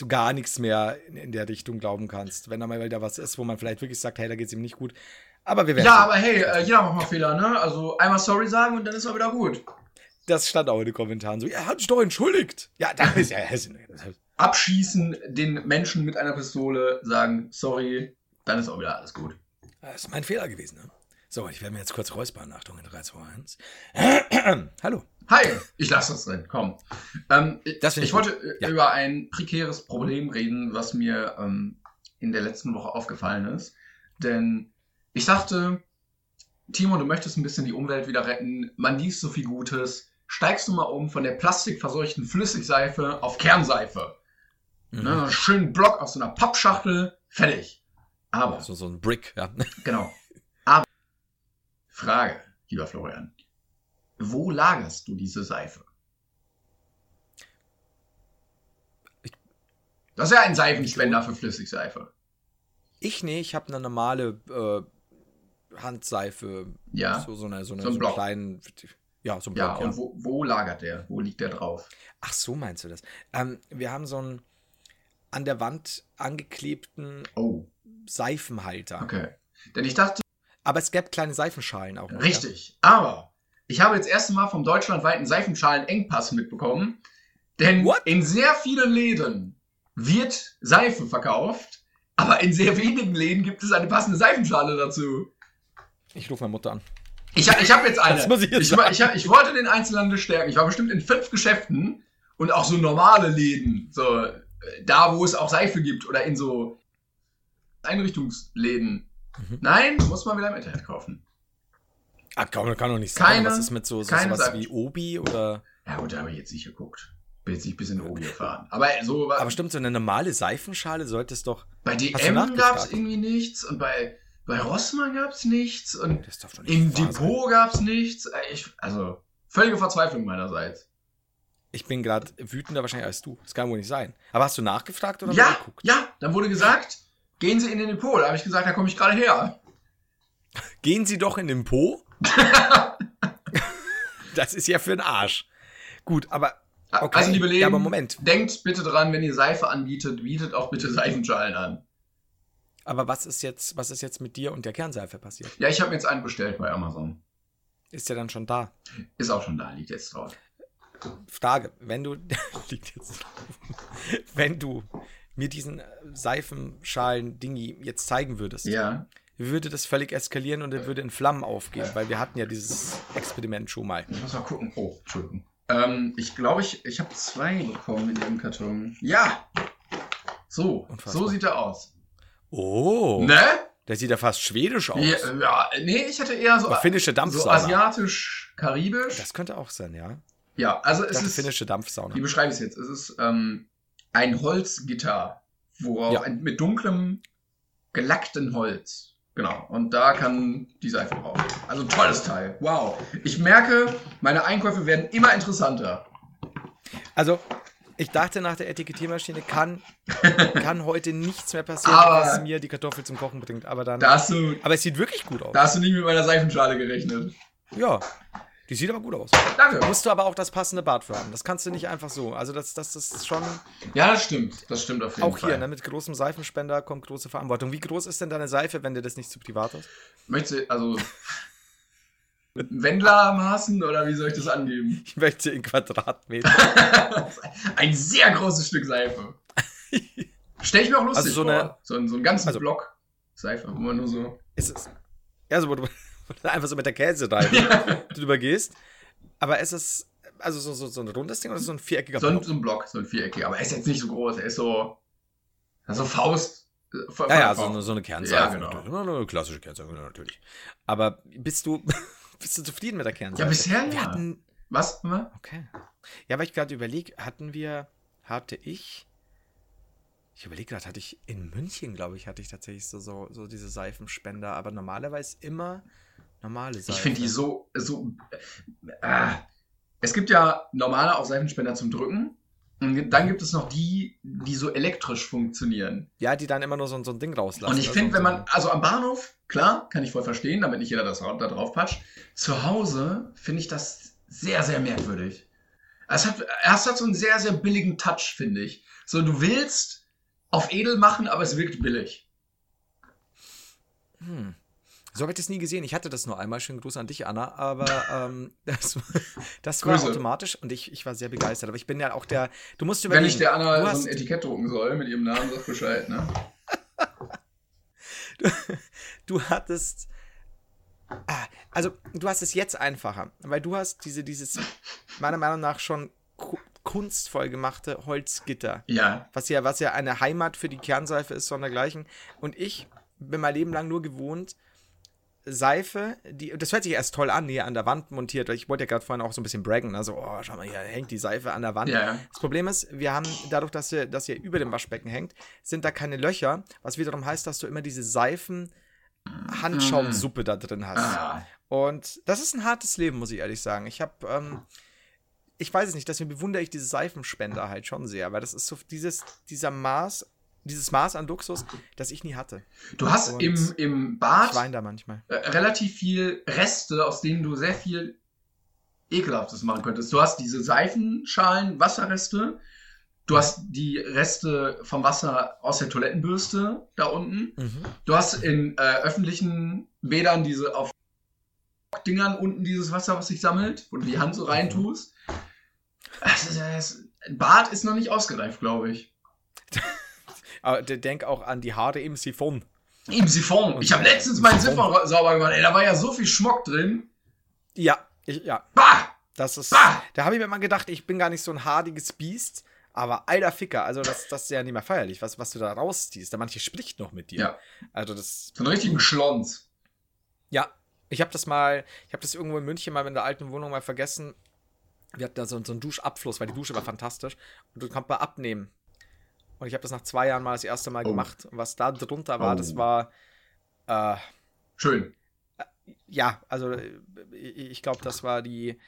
so gar nichts mehr in, in der Richtung glauben kannst. Wenn da mal wieder was ist, wo man vielleicht wirklich sagt, hey, da geht's ihm nicht gut. Aber wir werden. Ja, aber hey, äh, jeder macht mal Fehler, ne? Also einmal sorry sagen und dann ist er wieder gut. das stand auch in den Kommentaren so, er hat sich doch entschuldigt. Ja, da ist ja. Abschießen, den Menschen mit einer Pistole, sagen sorry, dann ist auch wieder alles gut. Das ist mein Fehler gewesen, ne? So, ich werde mir jetzt kurz räuspern. Achtung, in 3, 2, 1. Hallo. Hi, ich lasse das drin, komm. Ähm, Das ich ich wollte äh, Ja. über ein prekäres Problem reden, was mir ähm, in der letzten Woche aufgefallen ist. Denn ich dachte, Timo, du möchtest ein bisschen die Umwelt wieder retten. Man liest so viel Gutes. Steigst du mal um von der plastikverseuchten Flüssigseife auf Kernseife. Mhm. Ne, schönen Block aus so einer Pappschachtel, fertig. Aber, So, so ein Brick, ja. genau. Aber, Frage, lieber Florian. Wo lagerst du diese Seife? Das ist ja ein Seifenspender für Flüssigseife. Ich nee, ich habe eine normale äh, Handseife. Ja. So, so eine, so eine So ein so Block. kleinen. Ja, so ein Ja, Block. und wo, wo lagert der? Wo liegt der drauf? Ach, so meinst du das? Ähm, wir haben so einen an der Wand angeklebten Oh, Seifenhalter. okay. Denn ich dachte, Aber es gäbe kleine Seifenschalen auch. noch, richtig. Aber ich habe jetzt erst Mal vom deutschlandweiten Seifenschalen-Engpass mitbekommen. Denn What? in sehr vielen Läden wird Seife verkauft, aber in sehr wenigen Läden gibt es eine passende Seifenschale dazu. Ich rufe meine Mutter an. Ich, ich habe jetzt eine. Ich jetzt ich, ich, ich, ich wollte den Einzelhandel stärken. Ich war bestimmt in fünf Geschäften und auch so normale Läden. So, äh, da, wo es auch Seife gibt oder in so Einrichtungsläden. Mhm. Nein, muss man wieder im Internet kaufen. Ah, kann, kann doch nicht sein. Keine- Was ist mit so, so sowas wie Obi oder. Ja gut, da habe ich jetzt nicht geguckt. Bin jetzt nicht bis in Obi gefahren. Aber so war, Aber stimmt, so eine normale Seifenschale sollte es doch. bei DM gab es irgendwie nichts und bei, bei Rossmann gab es nichts und nicht im Depot gab es nichts. Äh, Ich, also, völlige Verzweiflung meinerseits. Ich bin gerade wütender wahrscheinlich als du. Das kann wohl nicht sein. Aber hast du nachgefragt oder Ja, geguckt? ja, dann wurde gesagt, gehen Sie in den Depot. Da habe ich gesagt, da komme ich gerade her. Gehen Sie doch in den Po. das ist ja für den Arsch. Gut, aber. Okay. Also, liebe Leben, Ja, aber Moment. denkt bitte dran, wenn ihr Seife anbietet, bietet auch bitte Seifenschalen an. Aber was ist jetzt, was ist jetzt mit dir und der Kernseife passiert? Ja, ich habe mir jetzt einen bestellt bei Amazon. Ist ja dann schon da. Ist auch schon da, liegt jetzt drauf. Frage, wenn du liegt jetzt drauf. wenn du mir diesen Seifenschalen-Dingi jetzt zeigen würdest, Ja. Würde das völlig eskalieren und er würde in Flammen aufgehen, weil wir hatten ja dieses Experiment schon mal. Ich muss mal gucken. Oh, Entschuldigung. Ähm, ich glaube, ich, ich habe zwei bekommen in dem Karton. Ja! So, Unfassbar. so sieht er aus. Oh, Ne? der sieht ja fast schwedisch aus. Ja, ja, nee, ich hatte eher so, Aber finnische so Dampfsauna. asiatisch-karibisch. Das könnte auch sein, ja. Ja, also Ich es dachte, ist, finnische Dampfsauna. wie beschreibe ich es jetzt? Es ist ähm, ein Holzgitter, worauf Ja. ein, mit dunklem, gelackten Holz. Genau, und da kann die Seife drauf. Also tolles Teil. Wow. Ich merke, meine Einkäufe werden immer interessanter. Also, ich dachte nach der Etikettiermaschine kann, kann heute nichts mehr passieren, Aber- was mir die Kartoffel zum Kochen bringt. Aber dann. Da hast du, aber es sieht wirklich gut aus. da hast du nicht mit meiner Seifenschale gerechnet. Ja. Die sieht aber gut aus. Danke. Musst du aber auch das passende Bad für haben. Das kannst du nicht einfach so. Also, das, das ist schon. Ja, das stimmt. Das stimmt auf jeden Auch Fall. hier, ne, mit großem Seifenspender kommt große Verantwortung. Wie groß ist denn deine Seife, wenn du das nicht zu privat hast? Möchtest du, also. Mit einem Wendlermaßen oder wie soll ich das angeben? Ich möchte in Quadratmeter. Ein sehr großes Stück Seife. Stell ich mir auch lustig Also so vor. eine- so, einen, so einen ganzen also- Block Seife, wo man nur so. ist es. Ja, so, einfach so mit der Käsereibe drüber gehst. Aber ist es. Also so, so, so ein rundes Ding oder so ein viereckiger So ein, Block? so ein Block, so ein Viereckig. Aber er ist jetzt nicht so groß, er ist so. So Faust. äh, von- Ja, ja, so eine, so eine Kernseife. Ja, genau. Eine klassische Kernseife, natürlich. Aber bist du, bist du zufrieden mit der Kernseife? Ja, bisher Wir ja. hatten, Was? Mal? okay. Ja, weil ich gerade überlege, hatten wir, hatte ich, ich überlege gerade, hatte ich in München, glaube ich, hatte ich tatsächlich so, so, so diese Seifenspender, aber normalerweise immer Normale Seife. Ich finde die so, so, äh, es gibt ja normale auch Seifenspender zum Drücken. Und dann gibt es noch die, die so elektrisch funktionieren. Ja, die dann immer nur so, so ein Ding rauslassen. Und ich finde, wenn man, also am Bahnhof, klar, kann ich voll verstehen, damit nicht jeder das da drauf patscht. Zu Hause finde ich das sehr, sehr merkwürdig. Es hat, es hat so einen sehr, sehr billigen Touch, finde ich. So, du willst auf edel machen, aber es wirkt billig. Hm. So habe ich das nie gesehen. Ich hatte das nur einmal. Schönen Gruß an dich, Anna. Aber ähm, das, das war automatisch und ich, ich war sehr begeistert. Aber ich bin ja auch der. Du musst Wenn überlegen. ich der du Anna so ein Etikett drucken soll mit ihrem Namen, sag Bescheid, ne? du hattest. Ah, also, du hast es jetzt einfacher, weil du hast diese, dieses, meiner Meinung nach, schon ku- kunstvoll gemachte Holzgitter. Ja. Was ja, was ja eine Heimat für die Kernseife ist, sondergleichen. Und ich bin mein Leben lang nur gewohnt, Seife, die, das hört sich erst toll an, hier an der Wand montiert, weil ich wollte ja gerade vorhin auch so ein bisschen braggen, also, oh, schau mal, hier hängt die Seife an der Wand. Ja. Das Problem ist, wir haben, dadurch, dass ihr, dass ihr über dem Waschbecken hängt, sind da keine Löcher, was wiederum heißt, dass du immer diese Seifen Handschaumsuppe da drin hast. Ah. Und das ist ein hartes Leben, muss ich ehrlich sagen. Ich habe, ähm, ich weiß es nicht, deswegen bewundere ich diese Seifenspender halt schon sehr, weil das ist so dieses, dieser Maß, dieses Maß an Luxus, das ich nie hatte. Du hast Und im, im Bad äh, relativ viel Reste, aus denen du sehr viel Ekelhaftes machen könntest. Du hast diese Seifenschalen, Wasserreste. Du hast die Reste vom Wasser aus der Toilettenbürste da unten. Mhm. Du hast in äh, öffentlichen Bädern diese auf Dingern unten dieses Wasser, was sich sammelt, wo du die Hand so reintust. Das ist, das, Bad ist noch nicht ausgereift, glaube ich. Aber de- denk auch an die Haare im Siphon. Im Siphon. Ich habe letztens meinen Siphon sauber gemacht. Ey, da war ja so viel Schmuck drin. Ja, ich, ja. Bah! Das ist. Bah! Da habe ich mir mal gedacht, ich bin gar nicht so ein hardiges Biest, aber alter Ficker, also das, das ist ja nicht mehr feierlich, was, was du da rausziehst. Da manche spricht noch mit dir. Ja. Also das. So einen richtigen Schlons. Ja, ich habe das mal, ich habe das irgendwo in München mal in der alten Wohnung mal vergessen. Wir hatten da so, so einen Duschabfluss, weil die Dusche war fantastisch. Und du kannst mal abnehmen. Und ich habe das nach zwei Jahren mal das erste Mal Oh. gemacht. Und was da drunter war, Oh. das war. Äh, Schön. ja, also äh, ich, glaube, das war die,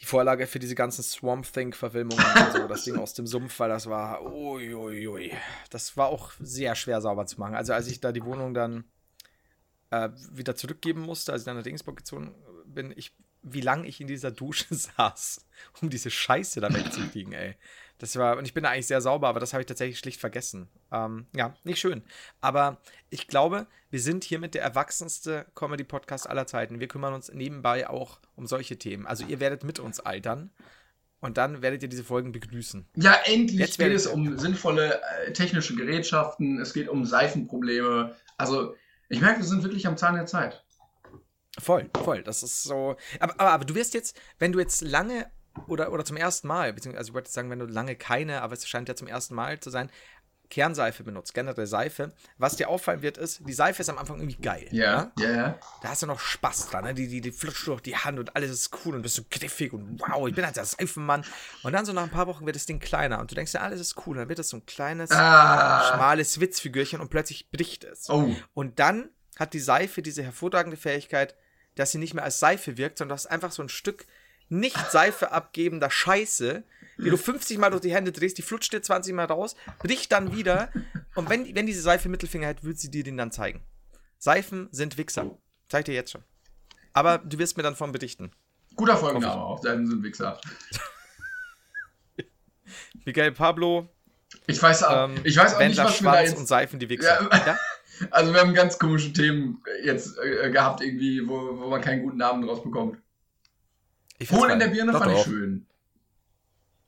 die Vorlage für diese ganzen Swamp Thing-Verfilmungen und so. Das Ding aus dem Sumpf, weil das war. Uiuiui. Ui, ui. Das war auch sehr schwer sauber zu machen. Also als ich da die Wohnung dann äh, wieder zurückgeben musste, als ich dann nach Dingsburg gezogen bin, ich, wie lange ich in dieser Dusche saß, um diese Scheiße da wegzukriegen, ey. Das war, und ich bin da eigentlich sehr sauber, aber das habe ich tatsächlich schlicht vergessen. Ähm, ja, nicht schön. Aber ich glaube, wir sind hiermit der erwachsenste Comedy-Podcast aller Zeiten. Wir kümmern uns nebenbei auch um solche Themen. Also ihr werdet mit uns altern und dann werdet ihr diese Folgen begrüßen. Ja, endlich Jetzt geht es um sinnvolle äh, technische Gerätschaften. Es geht um Seifenprobleme. Also, ich merke, wir sind wirklich am Zahn der Zeit. Voll, voll. Das ist so. Aber, aber, aber du wirst jetzt, wenn du jetzt lange oder, oder zum ersten Mal, beziehungsweise also ich wollte sagen, wenn du lange keine, aber es scheint ja zum ersten Mal zu sein, Kernseife benutzt, generell Seife, was dir auffallen wird, ist, die Seife ist am Anfang irgendwie geil. Ja, ja, ja. Da hast du noch Spaß dran, ne? die, die, die flutscht durch die Hand und alles ist cool und bist so griffig und wow, ich bin halt der Seifenmann. Und dann so nach ein paar Wochen wird das Ding kleiner und du denkst ja, alles ist cool. Und dann wird das so ein kleines, Ah. schmales Witzfigürchen und plötzlich bricht es. Oh. Und dann hat die Seife diese hervorragende Fähigkeit, dass sie nicht mehr als Seife wirkt, sondern du hast einfach so ein Stück nicht Seife abgebender Scheiße, die du 50 Mal durch die Hände drehst, die flutscht dir 20 Mal raus, bricht dann wieder. Und wenn, wenn diese Seife Mittelfinger hat, wird sie dir den dann zeigen. Seifen sind Wichser. Zeig dir jetzt schon. Aber du wirst mir dann von berichten. Guter Folgenname auch. Seifen sind Wichser. Miguel Pablo, Ich weiß auch, ähm, ich weiß auch nicht, Wendler was wir da Schwanz jetzt. und Seifen die Wichser. Ja. Ja? Also, wir haben ganz komische Themen jetzt äh, gehabt, irgendwie, wo, wo man keinen guten Namen draus bekommt. Hohl in der Birne fand ich schön.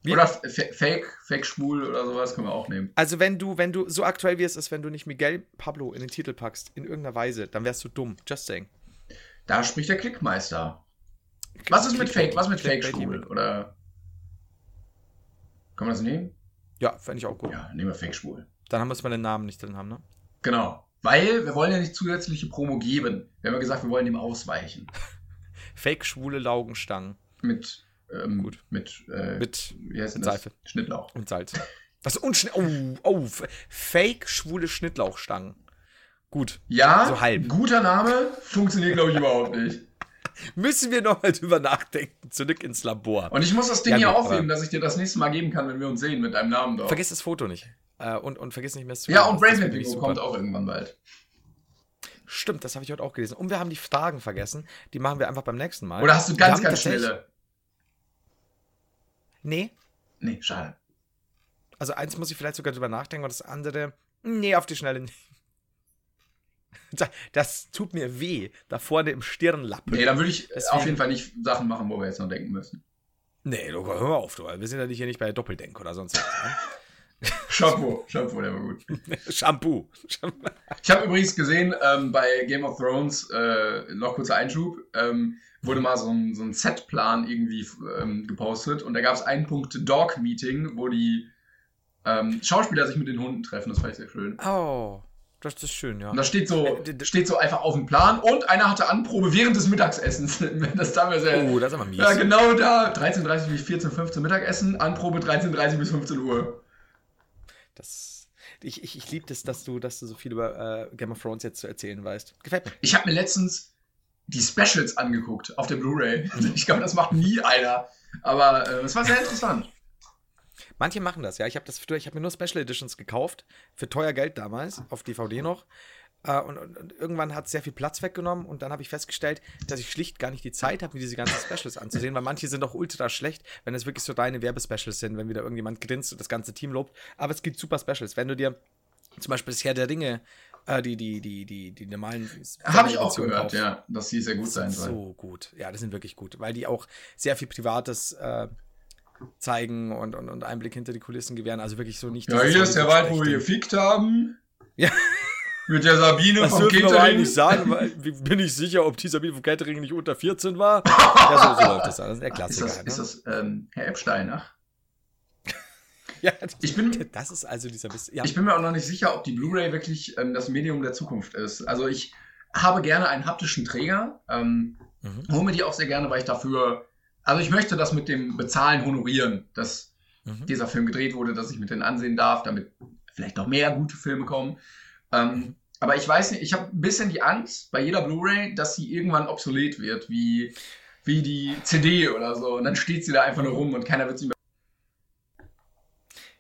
Wie? Oder Fake, Fake schwul oder sowas können wir auch nehmen. Also wenn du, wenn du so aktuell wie es ist, wenn du nicht Miguel Pablo in den Titel packst, in irgendeiner Weise, dann wärst du dumm. Just saying. Da spricht der Klickmeister. Was ist mit Fake? Was mit Fake Clickbait schwul? Oder. Kann man das nehmen? Ja, fände ich auch gut. Ja, nehmen wir Fake schwul. Dann haben wir es mal den Namen nicht drin haben, ne? Genau. Weil wir wollen ja nicht zusätzliche Promo geben. Wir haben ja gesagt, wir wollen dem ausweichen. Fake schwule Laugenstangen Mit. Ähm, Gut. Mit. Äh, mit wie heißt mit das? Seife. Schnittlauch. und Salz. Was und Schni- oh, oh, Fake schwule Schnittlauchstangen. gut. Ja, So halb. guter Name, funktioniert, glaube ich, überhaupt nicht. Müssen wir nochmal drüber nachdenken. Zurück ins Labor. Und ich muss das Ding Ja, hier aufheben, dass ich dir das nächste Mal geben kann, wenn wir uns sehen mit deinem Namen drauf. Vergiss das Foto nicht. Äh, und, und vergiss nicht mehr zu. ja, und Das wirklich Bingo kommt auch irgendwann bald. Stimmt, das habe ich heute auch gelesen. Und wir haben die Fragen vergessen. Die machen wir einfach beim nächsten Mal. Oder hast du ganz, ganz schnelle? Nee. Nee, schade. Also eins muss ich vielleicht sogar drüber nachdenken, und das andere. Nee, auf die Schnelle nicht. Da- Das tut mir weh. Da vorne im Stirnlappen. Nee, dann würde ich Deswegen- auf jeden Fall nicht Sachen machen, wo wir jetzt noch denken müssen. Nee, du, hör auf, du. Wir sind ja nicht hier nicht bei Doppeldenk oder sonst was. Shampoo, Shampoo, der war gut. Shampoo. Ich habe übrigens gesehen, ähm, bei Game of Thrones, äh, noch kurzer Einschub, ähm, wurde mal so ein, so ein Setplan irgendwie ähm, gepostet und da gab es einen Punkt Dog Meeting, wo die ähm, Schauspieler sich mit den Hunden treffen. Das fand ich sehr schön. Oh, das ist schön, ja. Und das steht so, Äh, steht so einfach auf dem Plan und einer hatte Anprobe während des Mittagsessens. das mir sehr. Oh, das ist aber mies. ja, genau da. 13.30 bis 14, 15 Mittagessen, Anprobe 13.30 bis 15 Uhr. Das, ich ich, ich liebe das, dass du, dass du so viel über äh, Game of Thrones jetzt zu erzählen weißt. Gefällt mir. Ich habe mir letztens die Specials angeguckt auf der Blu-ray. Ich glaube, das macht nie einer. Aber äh, es war sehr interessant. Manche machen das, ja. Ich habe das früher, ich habe mir nur Special Editions gekauft, für teuer Geld damals, auf DVD noch. Äh, und, und, und irgendwann hat es sehr viel Platz weggenommen und dann habe ich festgestellt, dass ich schlicht gar nicht die Zeit habe, mir diese ganzen Specials anzusehen, weil manche sind auch ultra schlecht, wenn es wirklich so deine Werbespecials sind, wenn wieder irgendjemand grinst und das ganze Team lobt. Aber es gibt super Specials. Wenn du dir zum Beispiel das Herr der Ringe, äh, die, die, die, die, die normalen Habe ich auch gehört, kaufst, ja, dass die sehr gut sein soll. so gut. Ja, das sind wirklich gut, weil die auch sehr viel Privates äh, zeigen und, und, und Einblick hinter die Kulissen gewähren. Also wirklich so nicht. Ja, hier ist der Wald, wo wir gefickt haben. Ja. Mit der Sabine Das vom dürfen wir Catering. eigentlich sagen, weil bin ich sicher, ob die Sabine vom Catering nicht unter 14 war. ja, so, so läuft das. Das ist der Ist Klassiker. das, ne? ist das ähm, Herr Epstein? Ach, ja, ich bin, das ist also dieser Biss. Ja, ich bin mir auch noch nicht sicher, ob die Blu-ray wirklich ähm, das Medium der Zukunft ist. Also ich habe gerne einen haptischen Träger. Ähm, Mhm. Hole mir die auch sehr gerne, weil ich dafür. Also ich möchte das mit dem Bezahlen honorieren, dass Mhm. dieser Film gedreht wurde, dass ich mit denen ansehen darf, damit vielleicht noch mehr gute Filme kommen. Ähm, Mhm. Aber ich weiß nicht, ich habe ein bisschen die Angst bei jeder Blu-ray, dass sie irgendwann obsolet wird, wie, wie die CD oder so. Und dann steht sie da einfach nur rum und keiner wird sie mehr.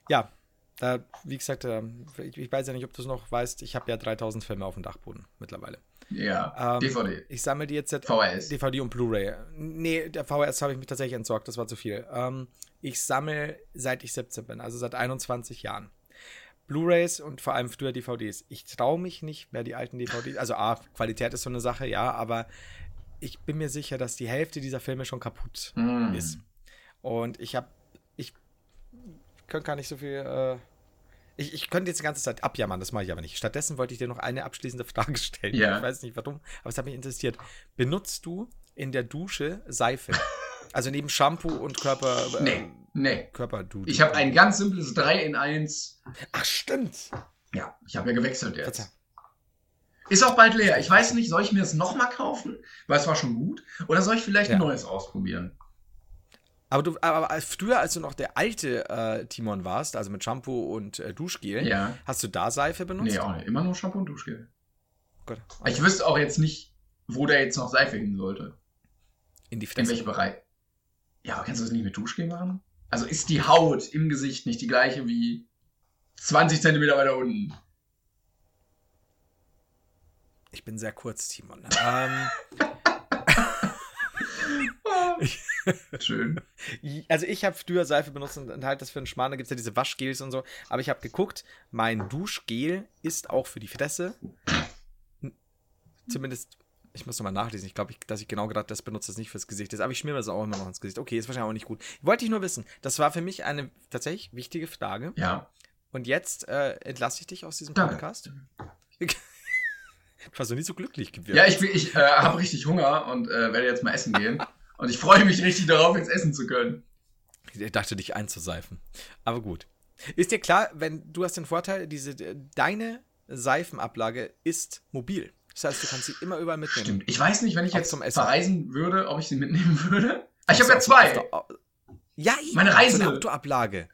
ja. Da, wie gesagt, ähm, ich, weiß ja nicht, ob du es noch weißt. Ich habe ja 3000 Filme auf dem Dachboden mittlerweile. Ja, Ähm, DVD. Ich sammle die jetzt seit VHS. DVD und Blu-ray. Nee, der VHS habe ich mich tatsächlich entsorgt, das war zu viel. Ähm, ich sammle seit ich 17 bin, also seit 21 Jahren. Blu-rays und vor allem früher DVDs. Ich traue mich nicht mehr die alten DVDs. Also A, Qualität ist so eine Sache, ja, aber ich bin mir sicher, dass die Hälfte dieser Filme schon kaputt Mm. ist. Und ich habe, ich könnte gar nicht so viel. Äh, ich, ich könnte jetzt die ganze Zeit abjammern, das mache ich aber nicht. Stattdessen wollte ich dir noch eine abschließende Frage stellen. Ja. Ich weiß nicht warum, aber es hat mich interessiert. Benutzt du in der Dusche Seife? also neben Shampoo und Körper. Äh, Nee, nee. Körperdude. Ich habe ein ganz simples 3 in 1. Ach, stimmt. Ja, ich habe ja gewechselt jetzt. Verzeih. Ist auch bald leer. Ich weiß nicht, soll ich mir das nochmal kaufen? Weil es war schon gut. Oder soll ich vielleicht Ja. ein neues ausprobieren? Aber du, aber früher, als du noch der alte äh, Timon warst, also mit Shampoo und äh, Duschgel, Ja. hast du da Seife benutzt? Nee, auch nicht. Immer nur Shampoo und Duschgel. Gut. Ich wüsste auch jetzt nicht, wo da jetzt noch Seife hin sollte. In die In Fresse. welchem Bereich. Ja, aber kannst du das nicht mit Duschgel machen? Also ist die Haut im Gesicht nicht die gleiche wie 20 Zentimeter weiter unten? Ich bin sehr kurz, Timon. ähm, Schön. Also ich habe früher Seife benutzt und halt das für einen Schmarrn, da gibt es ja diese Waschgels und so. Aber ich habe geguckt, mein Duschgel ist auch für die Fresse. Zumindest, ich muss nochmal nachlesen. Ich glaube, ich, dass ich genau gerade das benutze, das nicht fürs Gesicht ist. Aber ich schmier mir das auch immer noch ins Gesicht. Okay, ist wahrscheinlich auch nicht gut. Wollte ich nur wissen. Das war für mich eine tatsächlich wichtige Frage. Ja. Und jetzt äh, entlasse ich dich aus diesem Danke. Podcast. Du hast doch nicht so glücklich gewirkt. Ja, ich, ich äh, habe richtig Hunger und äh, werde jetzt mal essen gehen. Und ich freue mich richtig darauf, jetzt essen zu können. Ich dachte, dich einzuseifen. Aber gut. Ist dir klar, wenn du hast den Vorteil, diese deine Seifenablage ist mobil. Das heißt, du kannst sie immer überall mitnehmen. Stimmt. Ich weiß nicht, wenn ich Auch jetzt zum Essen. verreisen würde, ob ich sie mitnehmen würde. Ah, ich Auf habe ja der- zwei. auf der- Ja, eben. Meine Reise. So eine Autoablage.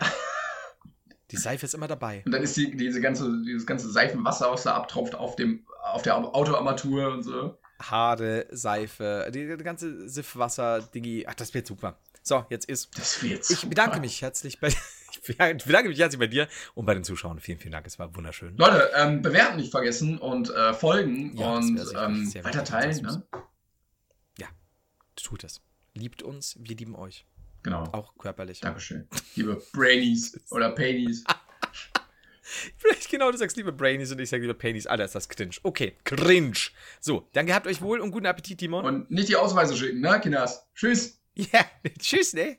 Alter. Die Seife ist immer dabei. Und dann ist die, diese ganze, dieses ganze Seifenwasser, was da abtropft auf, dem, auf der Autoarmatur und so. Haare, Seife, die, die ganze Siffwasser-Dingi. Ach, das wird super. So, jetzt ist. Das wird Ich bedanke mich herzlich bei. Ich bedanke mich herzlich bei dir und bei den Zuschauern. Vielen, vielen Dank. Es war wunderschön. Leute, ähm, bewerten nicht vergessen und äh, folgen Ja, und ähm, weiter teilen. Ne? Ja, tut es. Liebt uns, wir lieben euch. Genau. Auch körperlich. Dankeschön. Liebe Brainies oder Painies. Vielleicht genau, du sagst liebe Brainies und ich sage liebe Painies. Alter, ist das cringe. Okay, cringe. So, dann gehabt euch wohl und guten Appetit, Timon. Und nicht die Ausweise schicken, ne, Kinders? Tschüss. Ja, tschüss, ne?